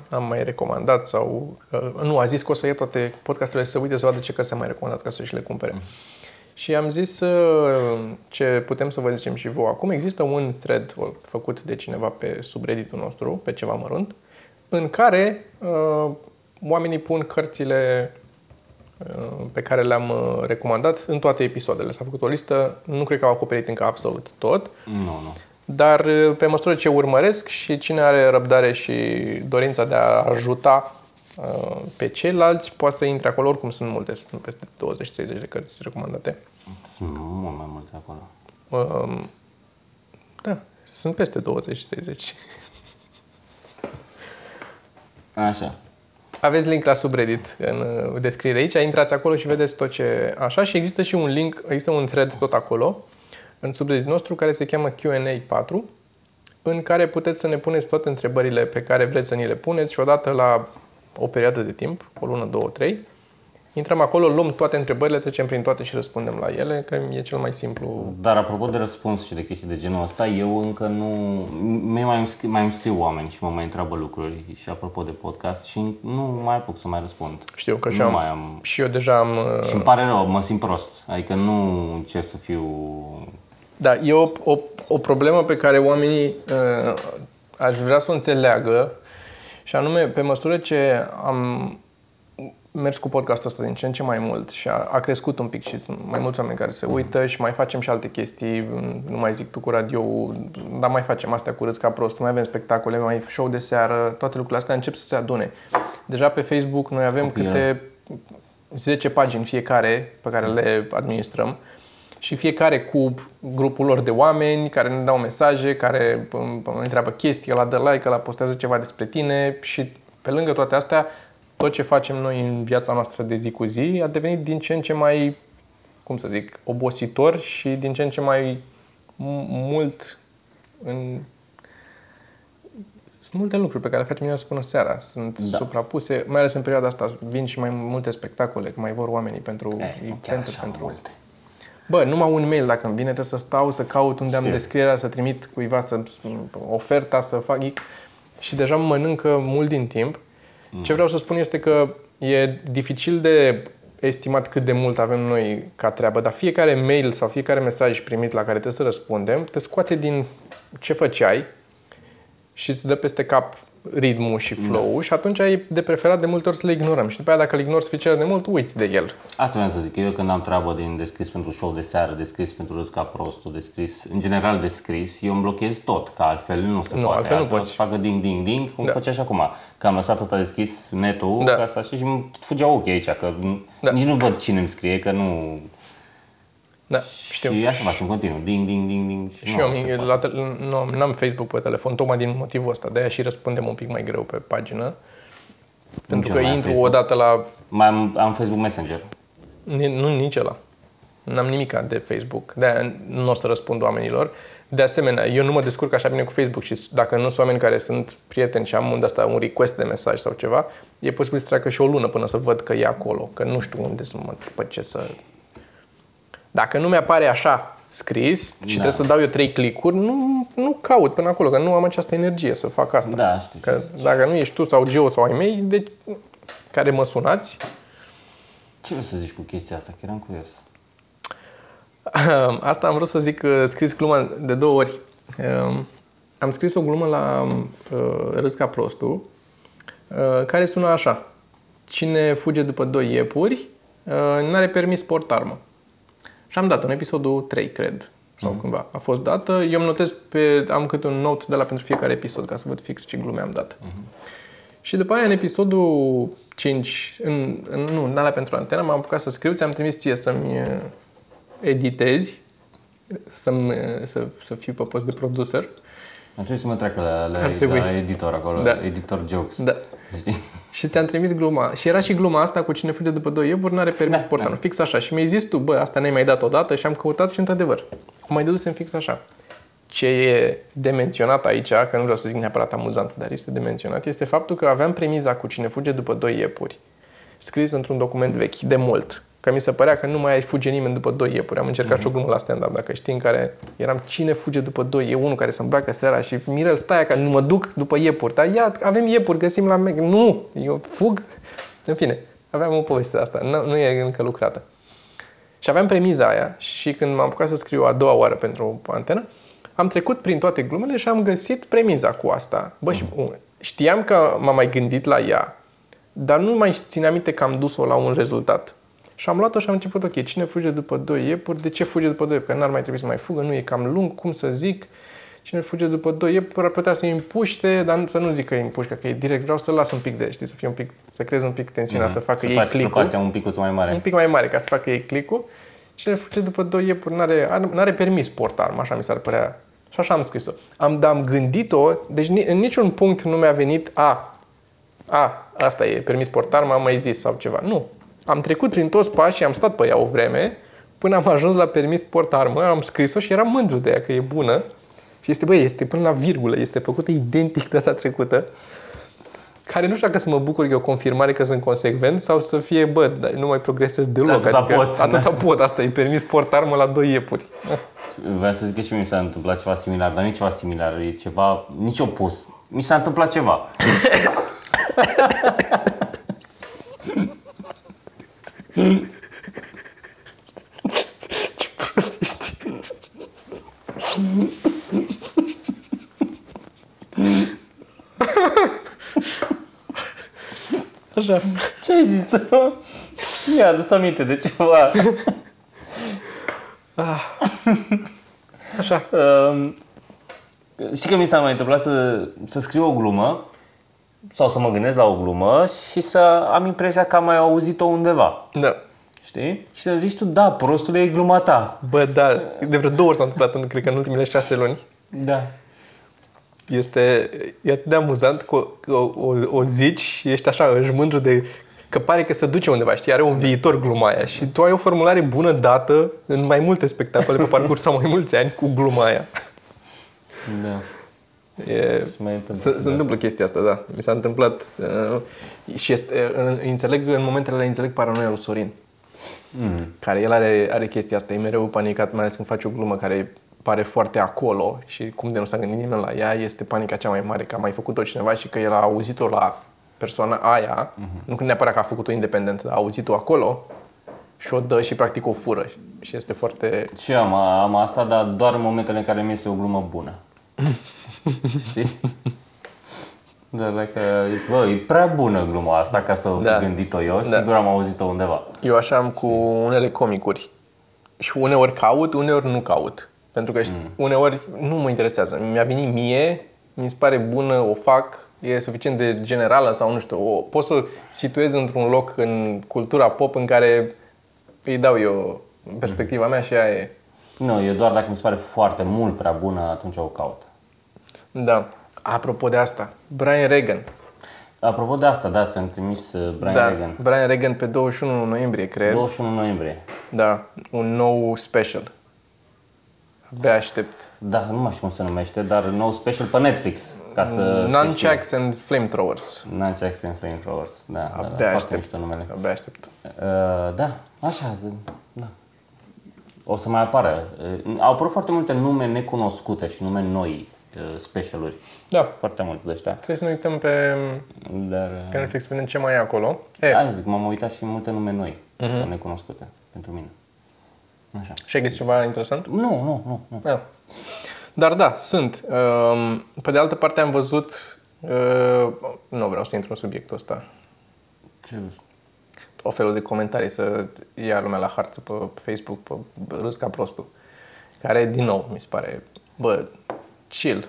am mai recomandat sau, uh, nu, a zis că o să ia toate podcastele să se uite să vadă ce cărți am mai recomandat ca să și le cumpere. Și am zis uh, ce putem să vă zicem și vouă acum. Există un thread făcut de cineva pe subredditul nostru, pe ceva mărunt, în care uh, oamenii pun cărțile uh, pe care le-am uh, recomandat în toate episoadele. S-a făcut o listă, nu cred că au acoperit încă absolut tot, Nu, nu. dar uh, pe măsură ce urmăresc și cine are răbdare și dorința de a ajuta uh, pe ceilalți, poate să intre acolo, oricum sunt multe, sunt peste 20-30 de cărți recomandate. Sunt mult mai multe acolo. Um, da, sunt peste 20-30. Așa. Aveți link la subreddit în uh, descriere aici, intrați acolo și vedeți tot ce așa și există și un link, există un thread tot acolo în subreddit nostru care se cheamă Q&A 4 în care puteți să ne puneți toate întrebările pe care vreți să ni le puneți și odată la o perioadă de timp, o lună, două, trei, Intrăm acolo, luăm toate întrebările, trecem prin toate și răspundem la ele, că e cel mai simplu. Dar apropo de răspuns și de chestii de genul ăsta, eu încă nu... Mie mai îmi, scrie, mai îmi scriu oameni și mă mai întreabă lucruri și apropo de podcast și nu mai apuc să mai răspund. Știu că și, nu am, mai am... și eu deja am... Și îmi pare rău, mă simt prost. Adică nu încerc să fiu... Da, e o, o, o problemă pe care oamenii uh, aș vrea să o înțeleagă și anume, pe măsură ce am mers cu podcastul ăsta din ce în ce mai mult și a, a crescut un pic și sunt mai mulți oameni care se uită și mai facem și alte chestii, nu mai zic tu cu radio, dar mai facem astea cu râs ca prost, mai avem spectacole, mai show de seară, toate lucrurile astea încep să se adune. Deja pe Facebook noi avem Copilă. câte 10 pagini fiecare pe care le administrăm și fiecare cu grupul lor de oameni care ne dau mesaje, care ne întreabă chestii, la dă like, la postează ceva despre tine și pe lângă toate astea, tot ce facem noi în viața noastră de zi cu zi a devenit din ce în ce mai, cum să zic, obositor și din ce în ce mai mult în sunt multe lucruri pe care le facem dimineața până seara. Sunt da. suprapuse, mai ales în perioada asta. Vin și mai multe spectacole, că mai vor oamenii pentru Eh, nu chiar pentru, așa pentru multe. Bă, numai un mail dacă îmi vine, trebuie să stau, să caut unde am Știu. descrierea, să trimit cuiva să oferta, să fac... Și deja mă mănâncă mult din timp. Ce vreau să spun este că e dificil de estimat cât de mult avem noi ca treabă, dar fiecare mail sau fiecare mesaj primit la care trebuie să răspundem te scoate din ce făceai și îți dă peste cap ritmul și flow-ul și atunci ai de preferat de multe ori să le ignorăm. Și după aia dacă îl ignori suficient de mult, uiți de el. Asta vreau să zic. Eu când am treabă din descris pentru show de seară, descris pentru râs ca prostul, descris, în general descris, eu îmi blochez tot, că altfel nu se Nu, poate. altfel nu Altfel poți. Să facă ding, ding, ding, cum Da. făcea și acum. Că am lăsat asta deschis netul, Da. ca să așa și îmi fugea ochii aici, că Da. da. nici nu văd cine îmi scrie, că nu... Da, știu. Și așa facem continuu, ding, ding, ding, ding. Și, Și nu, eu se mi- poate. la te- nu, n-am Facebook pe telefon, tocmai din motivul ăsta. De-aia și răspundem un pic mai greu pe pagină. Pentru eu că nu am intru Facebook. odată la... Mai am, am Facebook Messenger. Ni- Nu, nici ăla. N-am nimic de Facebook. De-aia nu o să răspund oamenilor. De asemenea, eu nu mă descurc așa bine cu Facebook și s- dacă nu sunt oameni care sunt prieteni și am unde asta un request de mesaj sau ceva, e posibil să treacă și o lună până să văd că e acolo, că nu știu unde să mă pe ce să... Dacă nu mi-apare așa scris și Da. trebuie să dau eu trei clicuri, nu, nu caut până acolo, că nu am această energie să fac asta. Da, știu ce Că dacă nu ești tu sau Geo sau ai mei, de, care mă sunați, Ce vrei să zici cu chestia asta? Că eram curios. Asta am vrut să zic, uh, scris gluma de două ori. Um, Am scris o glumă la uh, Râs ca prostul, uh, care sună așa. Cine fuge după doi iepuri, uh, n-are permis portarmă. Și am dat în episodul 3, cred, sau mm. cândva. A fost dată. Eu îmi notez pe, am câte un note de la pentru fiecare episod, ca să văd fix ce glume am dat. Mm-hmm. Și după aia, în episodul 5, în, în, nu, în alea pentru antena, m-am apucat să scriu, ți-am trimis ție să-mi uh, editezi, să-mi, să, să fiu pe post de producer. Ar trebui să mă treacă la, la, Ar trebui. la editor acolo, Da. editor jokes. Da. Știi? Și ți-am trimis gluma. Și era și gluma asta cu cine fuge după doi iepuri, n-are permis Da, portarul. da. Fix așa. Și mi-ai zis tu, bă, asta ne-ai mai dat odată și am căutat și într-adevăr. Mai dedusem fix așa. Ce e de menționat aici, că nu vreau să zic neapărat amuzant, dar este de menționat, este faptul că aveam premiza cu cine fuge după doi iepuri, scris într-un document vechi, de mult. Că mi se părea că nu mai fuge nimeni după doi iepuri. Am încercat și o glumă la stand-up, dacă știi, în care eram cine fuge după doi. E unul care se îmbracă seara și Mirel, stai că nu mă duc după iepuri. Dar ia, avem iepuri, găsim la Meg. Nu, eu fug. În fine, aveam o poveste de asta. Nu, nu e încă lucrată. Și aveam premiza aia și când m-am apucat să scriu a doua oară pentru antenă, am trecut prin toate glumele și am găsit premiza cu asta. Bă, și, știam că m-am mai gândit la ea, dar nu mai țineam minte că am dus-o la un rezultat. Și am luat-o și am început, ok, cine fuge după doi iepuri? De ce fuge după doi iepuri? Că n-ar mai trebui să mai fugă, nu e cam lung, cum să zic? Cine fuge după doi iepuri ar putea să-i împuște, dar să nu zic că îi împușcă, că e direct, vreau să las un pic de, știi, să fie un pic, să creez un pic tensiunea, să facă Să ei faci clicul propastia un picuț mai mare. un pic mai mare ca să facă ei clicul. Cine fuge după doi iepuri n-are, are- n-are permis portarmă, așa mi s-ar părea. Și așa am scris-o. Am, dar am gândit-o, deci ni- în niciun punct nu mi-a venit a, a, asta e, permis portarmă, am mai zis sau ceva. Nu. Am trecut prin toți pașii, am stat pe ea o vreme, până am ajuns la permis portarmă, am scris-o și eram mândru de ea că e bună. Și este, băi, este până la virgulă, este făcută identic data trecută. care nu știu dacă să mă bucur că e o confirmare că sunt consecvent sau să fie, bă, dar nu mai progresez deloc. Atâta adică, pot, Atâta da. pot, asta e permis port armă la doi iepuri. Vreau să zic că și mie mi s-a întâmplat ceva similar, dar nu e ceva similar, e ceva nici opus. Mi s-a întâmplat ceva. Așa. Ce ai zis tu? Mi-a adus aminte de ceva. Așa. Um, știi că mi s-a mai întâmplat să, să scriu o glumă sau să mă gândesc la o glumă și să am impresia că am mai auzit-o undeva. Da. Știi? Și să zici tu, da, prostule, e gluma ta. Bă, da, de vreo două ori s-a întâmplat, în, cred că în ultimele șase luni. Da. Este e atât de amuzant că o, o, o, o zici și ești așa, ești mândru de că pare că se duce undeva, știi, are un viitor gluma aia și tu ai o formulare bună dată în mai multe spectacole pe parcurs sau mai mulți ani cu gluma aia. Da. E, Se mai întâmplă se, și se de întâmplă chestia asta, da. Mi s-a întâmplat uh, și este, uh, înțeleg, în momentele alea înțeleg paranoia lui Sorin. Mm. Care el are, are chestia asta, e mereu panicat, mai ales când face o glumă care pare foarte acolo și cum de nu s-a gândit nimeni la ea, este panica cea mai mare, că a mai făcut-o cineva și că el a auzit-o la persoana aia, uh-huh. nu că neapărat că a făcut-o independent, dar a auzit-o acolo și o dă și practic o fură. Și este foarte... Și eu am, am asta, dar doar în momentele în care mi este o glumă bună. Știi? Dar dacă zici, bă, e prea bună gluma asta ca să o fi Da. gândit-o eu, Da. sigur am auzit-o undeva. Eu așa am cu unele comicuri. Și uneori caut, uneori nu caut. Pentru că mm. uneori nu mă interesează. Mi-a venit mie, mi se pare bună, o fac, e suficient de generală sau nu știu, o, pot să o situez într-un loc în cultura pop în care îi dau eu perspectiva mea și aia e. Nu, eu doar dacă mi se pare foarte mult prea bună, atunci o caut. Da. Apropo de asta, Brian Regan. Apropo de asta, da, ți-am trimis uh, Brian da, Regan. Brian Regan pe 21 noiembrie, cred. 21 noiembrie. Da, un nou special. Abia aștept. Da, nu mai știu cum se numește, dar nou special pe Netflix. Ca să se Nunchucks and Flamethrowers. știe. Nunchucks and Flamethrowers. Da, da, da, Abia foarte aștept. mișto numele. Abia aștept. Uh, da, așa, da. O să mai apară. Uh, au apărut foarte multe nume necunoscute și nume noi, uh, specialuri. Da. Foarte mulți de ăștia. Trebuie să ne uităm pe, Dar, pe uh, Netflix să vedem ce mai e acolo. E, hai zic, m-am uitat și în multe nume noi Mhm. sau necunoscute pentru mine. Așa. și ai găsit ceva interesant? Nu, nu, nu. nu. Da. Dar da, sunt. Um, Pe de altă parte am văzut, uh, nu vreau să intru în subiectul ăsta, Ce vezi? o felul de comentarii să ia lumea la harță pe Facebook, pe râs ca prostul, care din nou mi se pare, bă, chill.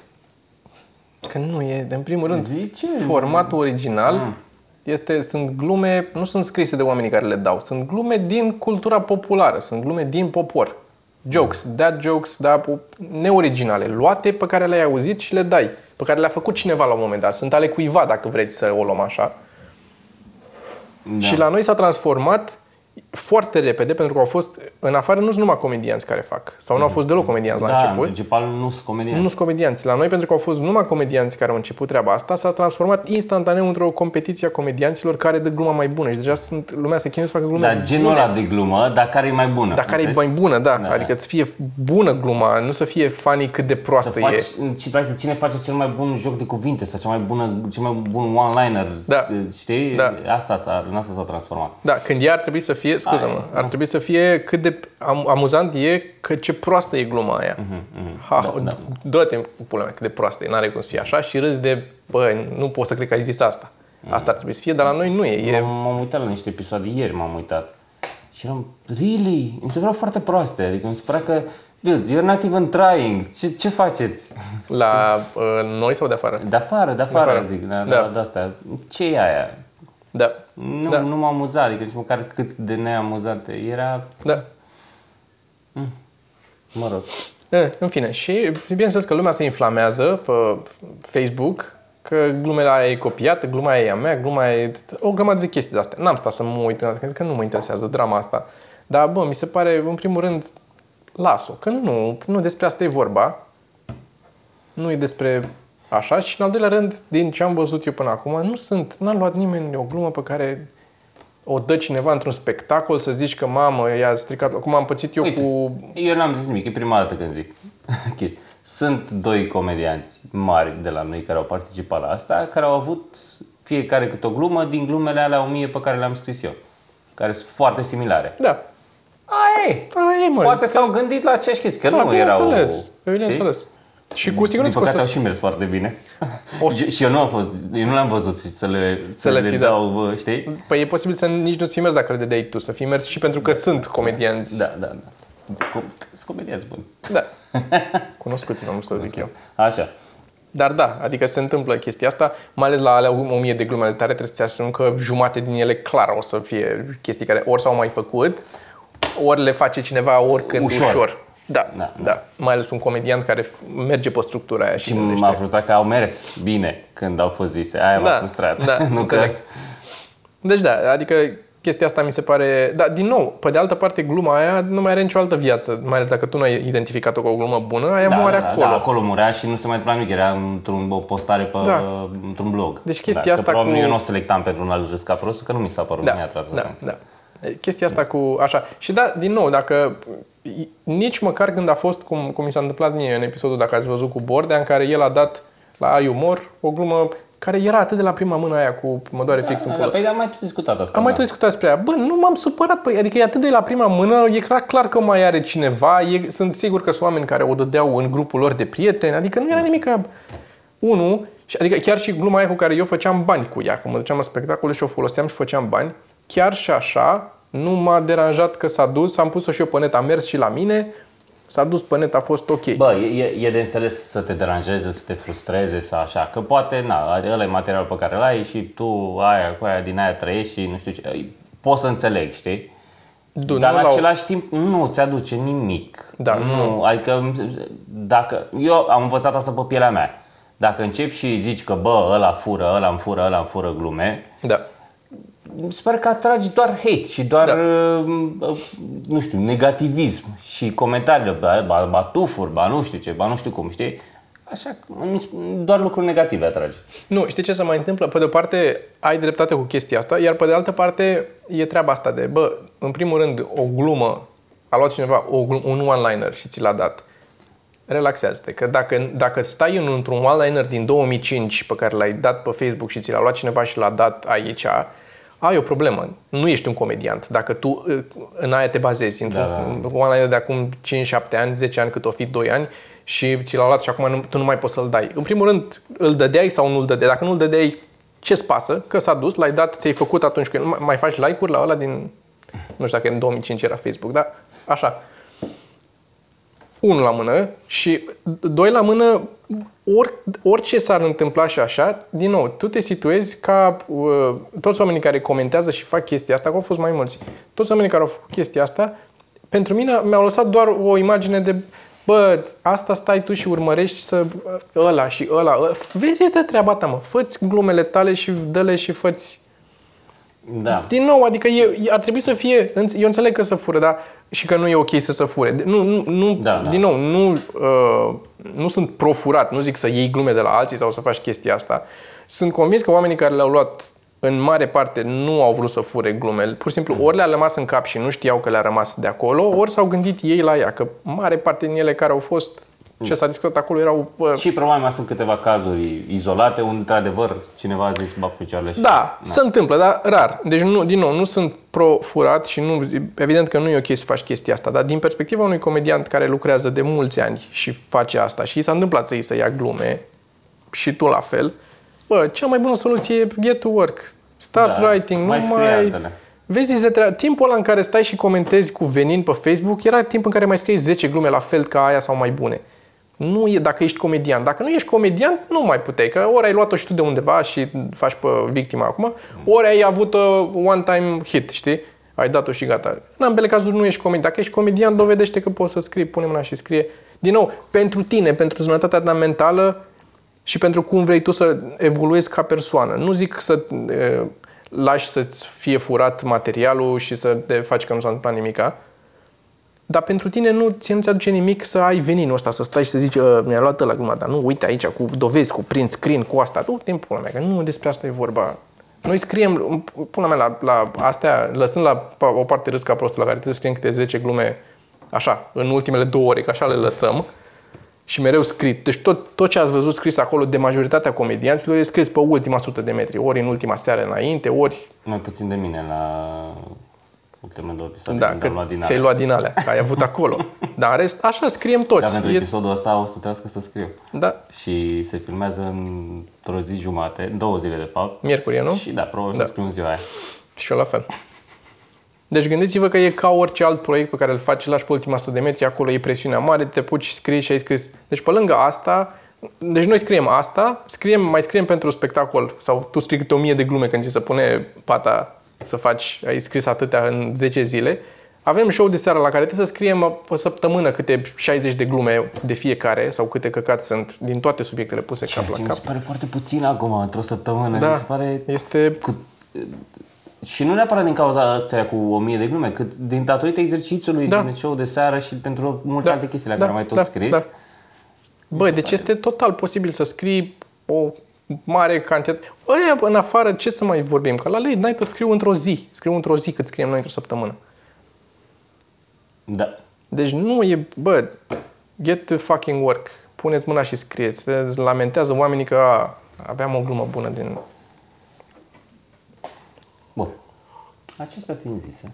Că nu e, în primul rând, Zice? formatul original Mm. este, sunt glume, nu sunt scrise de oamenii care le dau, sunt glume din cultura populară, sunt glume din popor. Jokes, dad jokes, da, neoriginale, luate pe care le-ai auzit și le dai, pe care le-a făcut cineva la un moment dat. Sunt ale cuiva, dacă vreți să o luăm așa. Da. Și la noi s-a transformat foarte repede, pentru că au fost, în afară, nu sunt numai comedianți care fac. Sau nu au fost deloc comedianți la da, în început. principal nu sunt comedianți. Nu sunt comedianți. La noi, pentru că au fost numai comedianți care au început treaba asta, s-a transformat instantaneu într-o competiție a comedianților care dă gluma mai bună. Și deja sunt, lumea se chinuie să facă glume Da, genul bune. ăla de glumă, dar care e mai bună. Dar care e înțelegi? mai bună, da. Da. Adică să fie bună gluma, nu să fie funny cât de Să proastă faci, e. și practic cine face cel mai bun joc de cuvinte sau cel mai, bună, cel mai bun one-liner, Da. știi? Da. Asta s-a, în asta s-a transformat. Da, când ea ar trebui să fie, scuză-mă, ar trebui să fie cât de am, amuzant e că ce proastă e gluma aia. Ha, da, dă-te în pula mea cât de proastă e, n-are cum să fie așa și râzi de, bă, nu pot să cred că ai zis asta. Asta ar trebui să fie, dar la noi nu e. e M-am, m-am uitat la niște episoade, ieri m-am uitat. Și eram, really? Mi se păreau foarte proaste. Adică mi se părea că, dude, you're not even trying. Ce, ce faceți? la uh, noi sau de afară? De afară, de afară, afară. zic, da, Da. da. de astea. Ce e aia? Da. Nu, Da. nu m-am amuzat, adică nici măcar cât de neamuzate era, Da. mă rog. E, în fine, și bineînțeles că lumea se inflamează pe Facebook că glumele aia e copiată, gluma aia e a mea, gluma aia e... O grămadă de chestii de astea. N-am stat să mă uit, în că nu mă interesează drama asta. Dar, bă, mi se pare, în primul rând, las-o. Că nu, nu despre asta e vorba. Nu e despre așa și în al doilea rând, din ce am văzut eu până acum, nu sunt, n-a luat nimeni o glumă pe care o dă cineva într-un spectacol să zici că mamă, i-a stricat, cum am pățit eu Uite, cu... eu n-am zis nimic, e prima dată când zic. Ok. Sunt doi comedianți mari de la noi care au participat la asta, care au avut fiecare câte o glumă din glumele alea o mie pe care le-am scris eu, care sunt foarte similare. Da, Aia e! aia e, mă. Poate s-au gândit la aceeași chestie, că da, nu erau... bineînțeles, știi? bineînțeles. Și cu Din siguranță că o păcate să... au și mers foarte bine. O să- și eu nu am fost, eu nu le-am văzut și să le, să le le, fi dau, bă, știi? Păi e posibil să nici nu-ți fi mers dacă le dădeai tu, să fi mers și pentru că sunt comedianți. Da, da, da. Com- Sunt comediați buni. da. Cunoscuți, nu știu să zic eu. Așa. Dar da, adică se întâmplă chestia asta, mai ales la alea o mie de glume ale tare, trebuie să-ți asumi că jumate din ele clar o să fie chestii care ori s-au mai făcut, ori le face cineva oricând ușor. Ușor. Ușor. Da, da, Da, da, Mai ales un comediant care f- merge pe structura aia și, Și gândește. m-a frustrat că au mers bine când au fost zise. Aia m-a Da, frustrat. da, nu că... înțeleg. Deci da, adică chestia asta mi se pare... Da, din nou, pe de altă parte, gluma aia nu mai are nicio altă viață, mai ales dacă tu nu ai identificat-o ca o glumă bună, aia Da, moare da, da, acolo. Da, acolo murea și nu se mai întâmpla nimic. Era într-un, o postare pe, Da. într-un blog. Deci chestia da, asta că probabil cu- eu nu o selectam pentru un alt râs ca prost, că nu mi s-a părut, Da, nu mi-a tras da, atenția. da. Chestia asta cu așa. Și da, din nou, dacă nici măcar când a fost, cum, cum mi s-a întâmplat mie în episodul, dacă ați văzut cu Bordea, în care el a dat la ai umor o glumă care era atât de la prima mână aia cu mă doare fix în Da, pulă. da, păi am mai tot discutat asta. Am mai da. tot discutat despre ea. Bă, nu m-am supărat. Păi, adică e atât de la prima mână, e clar, clar că mai are cineva. E, sunt sigur că sunt oameni care o dădeau în grupul lor de prieteni. Adică nu era nimic ca unul. și- Adică chiar și gluma aia cu care eu făceam bani cu ea. Când mă duceam la spectacole și o foloseam și făceam bani. Chiar și așa, nu m-a deranjat că s-a dus. Am pus-o și eu pe net, a mers și la mine. S-a dus pe net, a fost ok. Bă, e, e- e de înțeles să te deranjeze, să te frustreze, să așa, că poate, na, ăla e materialul pe care îl ai și tu aia cu aia din aia trăiești și nu știu ce, poți să înțeleg, știi? Du- Dar nu în la o- același timp nu ți aduce nimic. Da, nu. Adică dacă eu am învățat asta pe pielea mea. Dacă începi și zici că bă, ăla fură, ăla îmi fură, ăla îmi fură glume, Da. Sper că atragi doar hate și doar, Da. uh, nu știu, negativism și comentariile, ba, ba, ba tufuri, ba nu știu ce, ba nu știu cum, știi? Așa, doar lucruri negative atragi. Nu, știi ce se mai întâmplă? Pe de o parte, ai dreptate cu chestia asta, iar pe de altă parte, e treaba asta de, bă, în primul rând, o glumă, a luat cineva o glum, un one-liner și ți l-a dat. Relaxează-te, că dacă, dacă stai în, într-un one-liner din 2005 pe care l-ai dat pe Facebook și ți l-a luat cineva și l-a dat aici, ai o problemă. Nu ești un comediant. Dacă tu uh, în aia te bazezi, într-un Da, da. one-liner de acum 5-7 ani, 10 ani, cât o fi 2 ani, și ți l-a luat și acum nu, tu nu mai poți să-l dai. În primul rând, îl dădeai sau nu îl dădeai? Dacă nu îl dădeai, ce-ți pasă? Că s-a dus, l-ai dat, ți-ai făcut atunci când mai faci like-uri la ăla din... Nu știu dacă în 2005 era Facebook, dar așa. Unul la mână și doi la mână, or, orice s-ar întâmpla și așa, din nou, tu te situezi ca uh, toți oamenii care comentează și fac chestia asta, că au fost mai mulți, toți oamenii care au făcut chestia asta, pentru mine mi-au lăsat doar o imagine de bă, asta stai tu și urmărești să ăla și ăla, ăla. vezi de treaba ta, mă, fă glumele tale și dă-le și fă-ți Da. din nou, adică e, e- ar trebui să fie, înț- eu înțeleg că să fură, dar și că nu e ok să se fure. Nu, nu, nu Da, da. din nou, nu, uh, nu sunt profurat, nu zic să iei glume de la alții sau să faci chestia asta. Sunt convins că oamenii care le-au luat în mare parte nu au vrut să fure glumele. Pur și simplu, ori le-a rămas în cap și nu știau că le-a rămas de acolo, ori s-au gândit ei la ea, că mare parte din ele care au fost, ce s-a discutat acolo, erau... Uh, Și probabil mai sunt câteva cazuri izolate unde, într-adevăr, cineva a zis bag picioarele și... Da, se întâmplă, dar rar. Deci, nu, din nou, nu sunt pro-furat și nu, evident că nu e ok să faci chestia asta, dar din perspectiva unui comediant care lucrează de mulți ani și face asta și i s-a întâmplat să îi să ia glume și tu la fel, bă, cea mai bună soluție e get to work. Start Da, writing, mai nu scrie mai... altele. Vezi de treabă. Timpul ăla în care stai și comentezi cu venin pe Facebook era timp în care mai scrii 10 glume la fel ca aia sau mai bune. Nu e dacă ești comedian. Dacă nu ești comedian, nu mai puteai. Că ori ai luat-o și tu de undeva și faci pe victima acum, ori ai avut o one-time hit, știi? Ai dat-o și gata. În ambele cazuri nu ești comedian. Dacă ești comedian, dovedește că poți să scrii, pune mâna și scrie. Din nou, pentru tine, pentru sănătatea ta mentală și pentru cum vrei tu să evoluezi ca persoană. Nu zic să e, lași să-ți fie furat materialul și să te faci că nu s-a întâmplat nimica, Dar pentru tine nu ți nu aduce nimic să ai veninul ăsta, să stai și să zici, "Uh, mi-a luat ăla gluma, dar nu, uite aici, cu dovezi, cu print screen, cu asta. Nu, timpul mea, că nu despre asta e vorba. Noi scriem, pula mea, la, la astea, lăsând la pa- o parte râs ca prostul, la care trebuie să scriem câte 10 glume, așa, în ultimele două ore, că așa le lăsăm, și mereu scris. Deci tot, tot ce ați văzut scris acolo de majoritatea comedianților e scris pe ultima sută de metri, ori în ultima seară înainte, ori Mai puțin de mine la ultimele două episoade da, când că am luat din ți-ai alea. luat din alea, că ai avut acolo. Dar în rest, așa scriem toți. Dar pentru E- episodul ăsta o să trebuiască să scriu. da, Și se filmează într-o zi jumate, două zile de fapt. miercuri, nu? Și da, probabil Da. să scriu în ziua aia. Și eu la fel. Deci gândiți-vă că e ca orice alt proiect pe care îl faci, îl lași pe ultima 100 de metri, acolo e presiunea mare, te puci și scrii și ai scris. Deci pe lângă asta, deci noi scriem asta, scriem, mai scriem pentru spectacol sau tu scrii câte o mie de glume când ți se pune pata să faci, ai scris atâtea în 10 zile. Avem show de seară la care trebuie să scriem pe săptămână câte 60 de glume de fiecare sau câte căcați sunt din toate subiectele puse cap Ceea la ce mi cap. se pare foarte puțin acum, într-o săptămână. Da, Mi se pare este cu... Și nu neapărat din cauza astea cu o mie de glume, cât din datorită exercițiului Da. din show de seară și pentru multe alte chestii la care mai tot scrii. Da. Bă, deci este total posibil să scrii o mare cantitate. Ăia, în afară, ce să mai vorbim? Că la lei n-ai tot scriu într-o zi. Scriu într-o zi cât scriem noi într-o săptămână. da. Deci nu e, bă, get to fucking work. Puneți mâna și scrieți. Se lamentează oamenii că a, aveam o glumă bună din... Bun. Acestea fiind zise.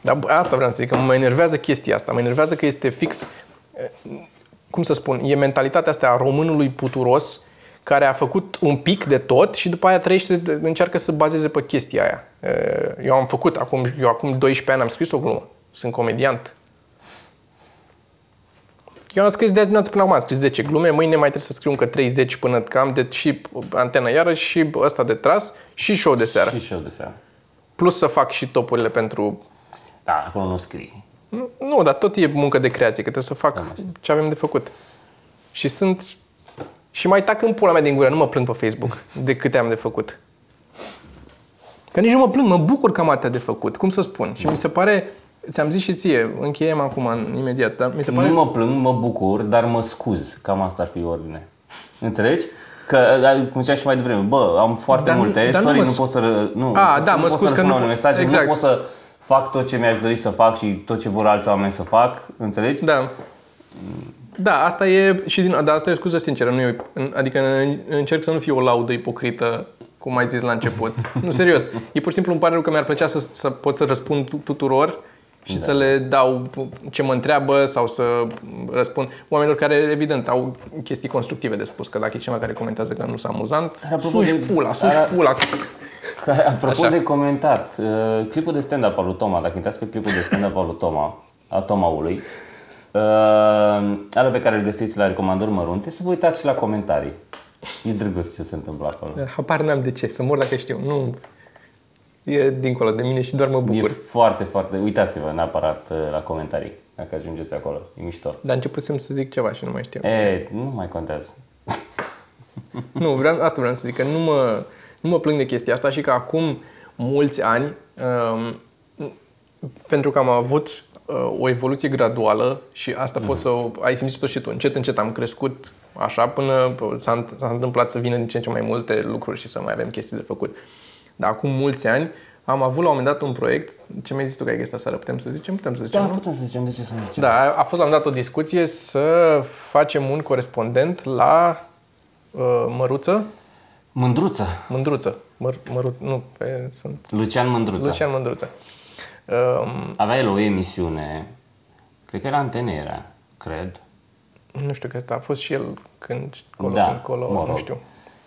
Dar bă, asta vreau să zic, că mă enervează chestia asta. Mă enervează că este fix, eh, cum să spun, e mentalitatea asta a românului puturos care a făcut un pic de tot și după aia trăiește, încearcă să bazeze pe chestia aia. Eh, Eu am făcut, acum, eu acum 12 ani am scris o glumă. Sunt comediant. Eu am scris de azi dimineață până acum, am scris 10 glume, mâine mai trebuie să scriu încă 30 până că am de și antenă iarăși și ăsta de tras și show de seară. Și show de seară. Plus să fac și topurile pentru Da, acolo nu scrii. nu, Nu, dar tot e muncă de creație, că trebuie să fac ce avem de făcut. Și sunt... Și mai tac în pula mea din gură, nu mă plâng pe Facebook de câte am de făcut. Că nici nu mă plâng, mă bucur că am atâtea de făcut, cum să spun. Și mi se pare, ți-am zis și ție, încheiem acum în, imediat, dar mi se pare... Nu mă plâng, mă bucur, dar mă scuz. Cam asta ar fi ordine. Înțelegi? Că, da, cum ziceam și mai devreme, bă, am foarte Dar nu- multe, dar nu sorry, mă nu, sc- pot să, ră- nu, A, să- da, nu mă pot scuz să că răspund nu la po- mesaje, exact. nu pot să fac tot ce mi-aș dori să fac și tot ce vor alți oameni să fac, înțelegi? Da. Da, asta e și din, dar asta e o scuză sinceră, nu e, adică încerc să nu fiu o laudă ipocrită, cum ai zis la început. nu, serios. E pur și simplu îmi pare rău că mi-ar plăcea să, să pot să răspund tu- tuturor și să le dau ce mă întreabă sau să răspund oamenilor care, evident, au chestii constructive de spus, că dacă e cineva care comentează că nu s-a amuzant, Dar apropo suși de- pula, suși dar- pula. Care, apropo Așa. de comentat, uh, clipul de stand-up al lui Toma, dacă intrați pe clipul de stand-up al lui Toma, al Tomaului, uh, ala pe care îl găsiți la recomandări mărunte, să vă uitați și la comentarii. E drăguț ce se întâmplă acolo. Habar n-am de ce, să mor dacă știu. Nu, e dincolo de mine și doar mă E bucur. foarte, foarte... Uitați-vă neapărat uh, la comentarii, dacă ajungeți acolo. E mișto. Dar începusem să zic ceva și nu mai știu. E, nu mai contează. Nu, vreau, asta vreau să zic, că nu mă, nu mă plâng de chestia asta și că acum mulți ani, um, pentru că am avut uh, o evoluție graduală și asta poți să o, ai simțit-o și tu, încet, încet am crescut așa până s-a, s-a întâmplat să vină din ce în ce mai multe lucruri și să mai avem chestii de făcut. Dar acum mulți ani am avut la un moment dat un proiect, ce mi-ai zis tu că ai găsit seară, putem să zicem? Putem să zicem, Da, nu? putem să zicem, de ce să nu zicem? Da, a a fost la un moment dat o discuție să facem un corespondent la uh, Măruță, Mândruță. Mândruță. Măr, măru, nu, pe, sunt Lucian Mândruță. Lucian Mândruță. Um, Avea el o emisiune, cred că era Antenera, cred. nu știu, că a fost și el când colo, da, când colo, mă rog, nu știu.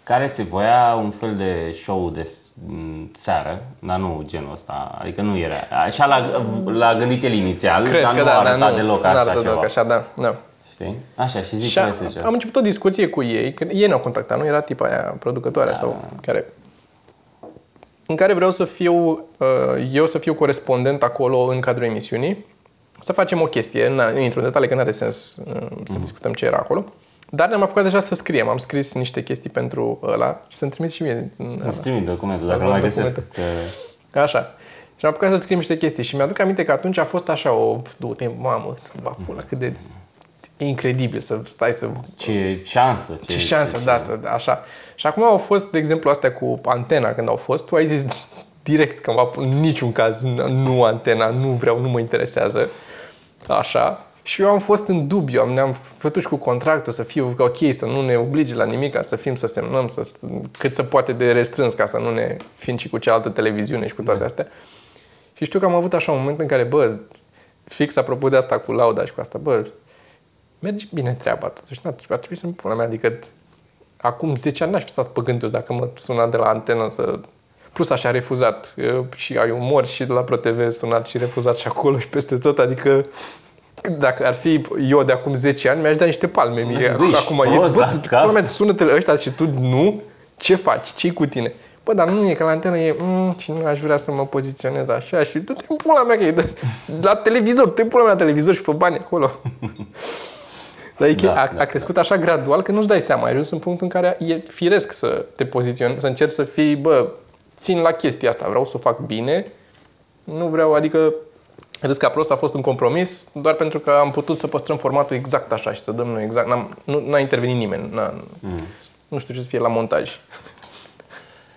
Care se voia un fel de show de s- m, seară, dar nu genul ăsta, adică nu era. Așa l-a, l-a gândit el inițial, Cred dar că nu da, a dar arătat nu, deloc nu așa arată ceva. deloc așa, da, da. Știi? Așa, și zic Și a, ce se zicea. am început o discuție cu ei, că ei ne-au contactat, nu era tipa aia producătoarea Da. sau care... În care vreau să fiu, uh, eu să fiu corespondent acolo în cadrul emisiunii, să facem o chestie, n- nu intru în detalii că nu are sens uh, să Mhm. discutăm ce era acolo, dar ne-am apucat deja să scriem, am scris niște chestii pentru ăla și să-mi trimis și mie. Îți trimit documentul, Să dacă nu văd mai găsesc. documentul. Că... Așa. Și am apucat să scriem niște chestii și mi-aduc aminte că atunci a fost așa o, du-te, mamă, va pula, cât de incredibil să stai să... Ce șansă. Ce șansă, da, asta, așa. Și acum au fost, de exemplu, astea cu antena, când au fost, tu ai zis direct că în niciun caz nu antena, nu vreau, nu mă interesează. Așa. Și eu am fost în dubiu, am, ne-am făcut și cu contractul să fiu ok, să nu ne oblige la nimic, să fim, să semnăm, să, cât se poate de restrâns ca să nu ne fim și cu cealaltă televiziune și cu toate da. astea. Și știu că am avut așa un moment în care, bă, fix apropo de asta cu lauda și cu asta, bă, merge bine treaba totuși, nu, ar trebui să-mi pun la mea, adică acum 10 ani n-aș fi stat pe gânduri dacă mă suna de la antenă să... Plus așa refuzat și ai umor și de la ProTV sunat și refuzat și acolo și peste tot, adică dacă ar fi eu de acum 10 ani, mi-aș da niște palme mie. Acum e, bă, mea, sună-te ăștia și tu nu, ce faci? ce cu tine? Bă, dar nu e, că la antenă e, mm, și nu aș vrea să mă poziționez așa și tu te pula mea că e de, la televizor, te pula mea la televizor și pe bani acolo. Dar da, a, da, a crescut da. așa gradual că nu-ți dai seama. Ai ajuns în punctul în care e firesc să te poziționezi, să încerci să fii, bă, țin la chestia asta, vreau să o fac bine, nu vreau, adică Râs ca prost a fost un compromis doar pentru că am putut să păstrăm formatul exact așa și să dăm noi exact. N-am, nu, n-a intervenit nimeni. N-a, mm. Nu știu ce să fie la montaj.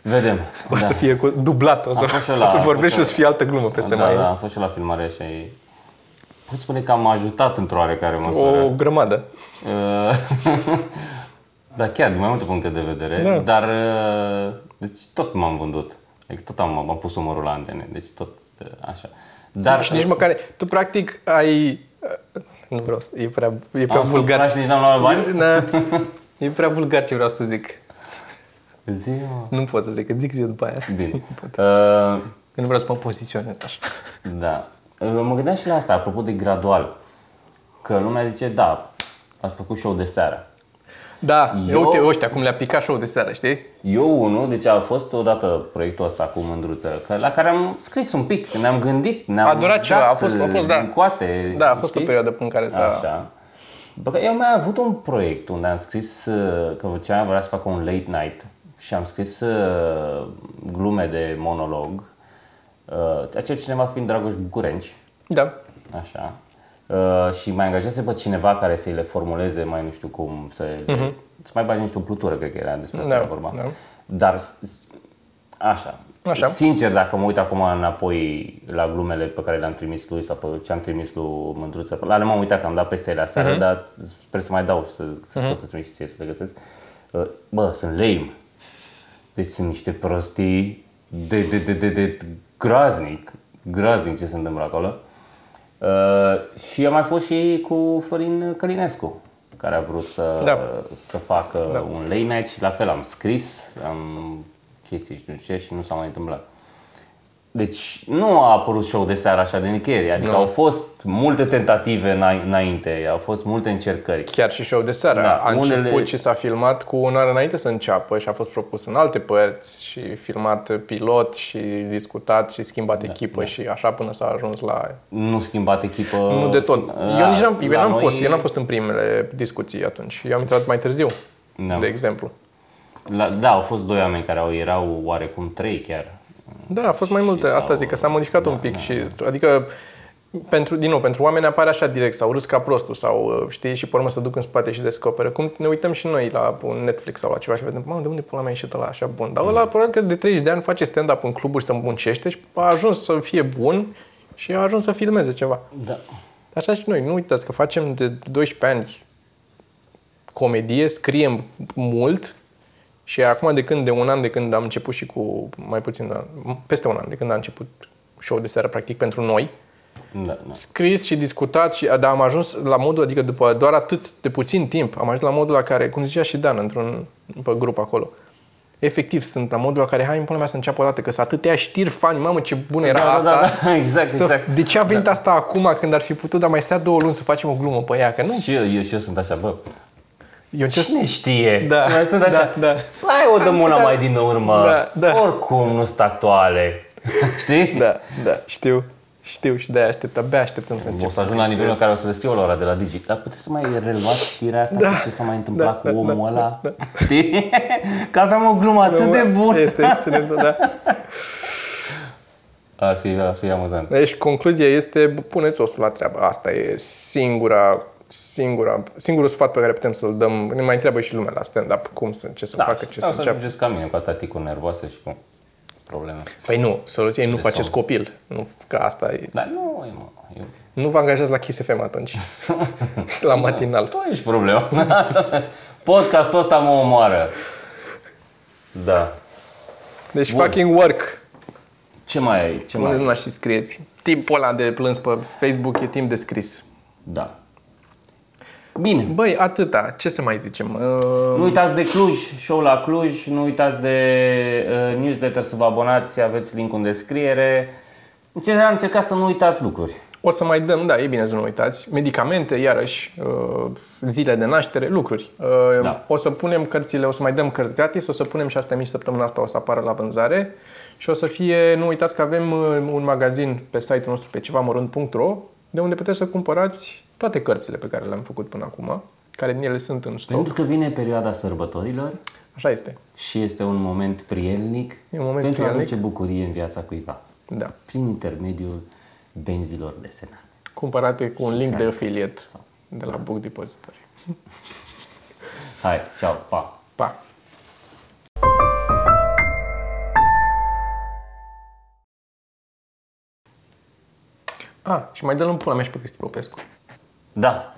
Vedem. O da. să fie dublat, o să, la, o să vorbești și o să fie altă glumă peste da, mai. Da, am fost și la filmare și Pot spune că am ajutat într-o oarecare măsură. O grămadă. da, chiar, din mai multe puncte de vedere. Da. Dar, uh, deci tot m-am vândut. Adică tot am, am pus umărul la antene. Deci tot uh, așa. Dar și nici măcar, tu practic ai, uh, nu vreau să, e prea, e prea am vulgar. și nici n-am luat bani? Da, e prea vulgar ce vreau să zic. Zi, Nu pot să zic, că zic zi după aia. Bine. uh, nu vreau să mă poziționez așa. Da. Mă gândeam și la asta, apropo de gradual. Că lumea zice, da, ați făcut show de seară. Da, eu, uite, ăștia cum le-a picat show de seară, știi? Eu unul, deci a fost odată proiectul ăsta cu Mândruță, că, la care am scris un pic, ne-am gândit, ne-am A durat ceva, a fost, a fost da. coate. Da, a fost știi? o perioadă în care s-a... Așa. Bă, eu mai avut un proiect unde am scris uh, că cineva vrea să facă un late night și am scris uh, glume de monolog Uh, acel cineva fiind Dragoș Bucurenci. Da. Așa. Uh, și mai angajase pe cineva care să-i le formuleze mai nu știu cum, să, uh-huh. le, să mai bagi niște umplutură, cred că era despre asta da, vorba. Da. Dar Așa. Așa. Sincer, dacă mă uit acum înapoi la glumele pe care le-am trimis lui sau pe ce am trimis lui Mândruță, la le m-am uitat că am dat peste ele aseară, uh-huh. dar sper să mai dau să, să uh-huh. pot să trimit și ție să le găsesc. Uh, bă, sunt lame. Deci sunt niște prostii de, de, de, de, de groaznic, groaznic ce se întâmplă acolo. Uh, și a mai fost și cu Florin Călinescu, care a vrut să, da. să facă da. un late night și la fel am scris, am chestii și nu știu ce și nu s-a mai întâmplat. Deci nu a apărut show de seară așa de nicăieri, adică nu. au fost multe tentative înainte, au fost multe încercări. Chiar și show de seară. Da, a unele... început și s-a filmat cu un an înainte să înceapă și a fost propus în alte părți și filmat pilot și discutat și schimbat da, echipă da. și așa până s-a ajuns la... Nu schimbat echipă? Nu de tot. eu nici n-am, eu n-am noi... fost, eu n-am fost în primele discuții atunci. Eu am intrat mai târziu, da. de exemplu. La, da, au fost doi oameni care au, erau oarecum trei chiar da, a fost mai multe. Asta zic, că s-a modificat da, un pic. Da, și, da. Adică, pentru, din nou, pentru oameni apare așa direct sau râs ca prostul sau știi și pe urmă să duc în spate și descoperă. Cum ne uităm și noi la un Netflix sau la ceva și vedem, mă, de unde pula mea a ieșit ăla așa bun? Dar ăla probabil că de 30 de ani face stand-up în cluburi să muncește și a ajuns să fie bun și a ajuns să filmeze ceva. Da. Așa și noi, nu uitați că facem de 12 ani comedie, scriem mult și acum de când, de un an de când am început și cu mai puțin, peste un an de când am început show de seară practic pentru noi, da, da. scris și discutat, și, dar am ajuns la modul, adică după doar atât de puțin timp, am ajuns la modul la care, cum zicea și Dan într-un pe grup acolo, efectiv sunt la modul la care hai în mea să înceapă o dată, că sunt atâtea știri fani, mamă ce bună era da, asta. Da, da, exact, să, exact. De ce a venit da. asta acum când ar fi putut, dar mai stea două luni să facem o glumă pe ea, că nu? Și eu, eu, și eu sunt așa, bă, eu ce Cine știe? Da, mai sunt așa, da, da. Hai o dăm una da, mai din urmă. Da, da. Oricum nu sunt actuale. Știi? Da, da, știu. Știu și de-aia aștept, abia așteptăm să încep. O să ajung la nivelul în care o să le scriu la ora de la Digi. Dar puteți să mai reluați știrea asta da, cu ce s-a mai întâmplat da, cu omul da, ăla? Da, da. Știi? Că aveam o glumă atât de bună. Este excelentă, da. Ar fi, ar fi amuzant. Deci concluzia este, bă, puneți osul la treabă. Asta e singura, singura, singurul sfat pe care putem să-l dăm. Ne mai întreabă și lumea la stand-up cum să, ce să Da, facă, și ce da, să să înceapă. ajungeți ca mine, cu atâta ticuri nervoase și cu probleme. Păi nu, soluția e nu faceți copil. Nu, că asta e. Dar nu, e, mă, eu... Nu vă angajați la Kiss FM atunci. la matinal. Tu ești problema. Podcastul ăsta mă omoară. Da. Deci Bun. fucking work. Ce mai ai? Ce Nu, mai nu ai? l-aș și scrieți. Timpul ăla de plâns pe Facebook e timp de scris. Da. Bine. Băi, atâta. Ce să mai zicem? Uh, Nu uitați de Cluj, show la Cluj, nu uitați de uh, newsletter să vă abonați, aveți link în descriere. În general, încercați să nu uitați lucruri. O să mai dăm, da, e bine să nu uitați, medicamente, iarăși, uh, zile de naștere, lucruri. Uh, Da. O să punem cărțile, o să mai dăm cărți gratis, o să punem și astea mici săptămâna asta, o să apară la vânzare. Și o să fie, nu uitați că avem uh, un magazin pe site-ul nostru pe cevamărunt.ro de unde puteți să cumpărați toate cărțile pe care le-am făcut până acum, care din ele sunt în stoc. Pentru că vine perioada sărbătorilor Așa este. și este un moment prielnic E un moment pentru a prielnic. aduce bucurie în viața cuiva. Da. Prin intermediul benzilor desenate. Cumpărate cu un link de affiliate de la Book Depository. Hai, ceau, pa! Pa! Ah, și mai dă-l în pula mea și pe Cristi Popescu. Da,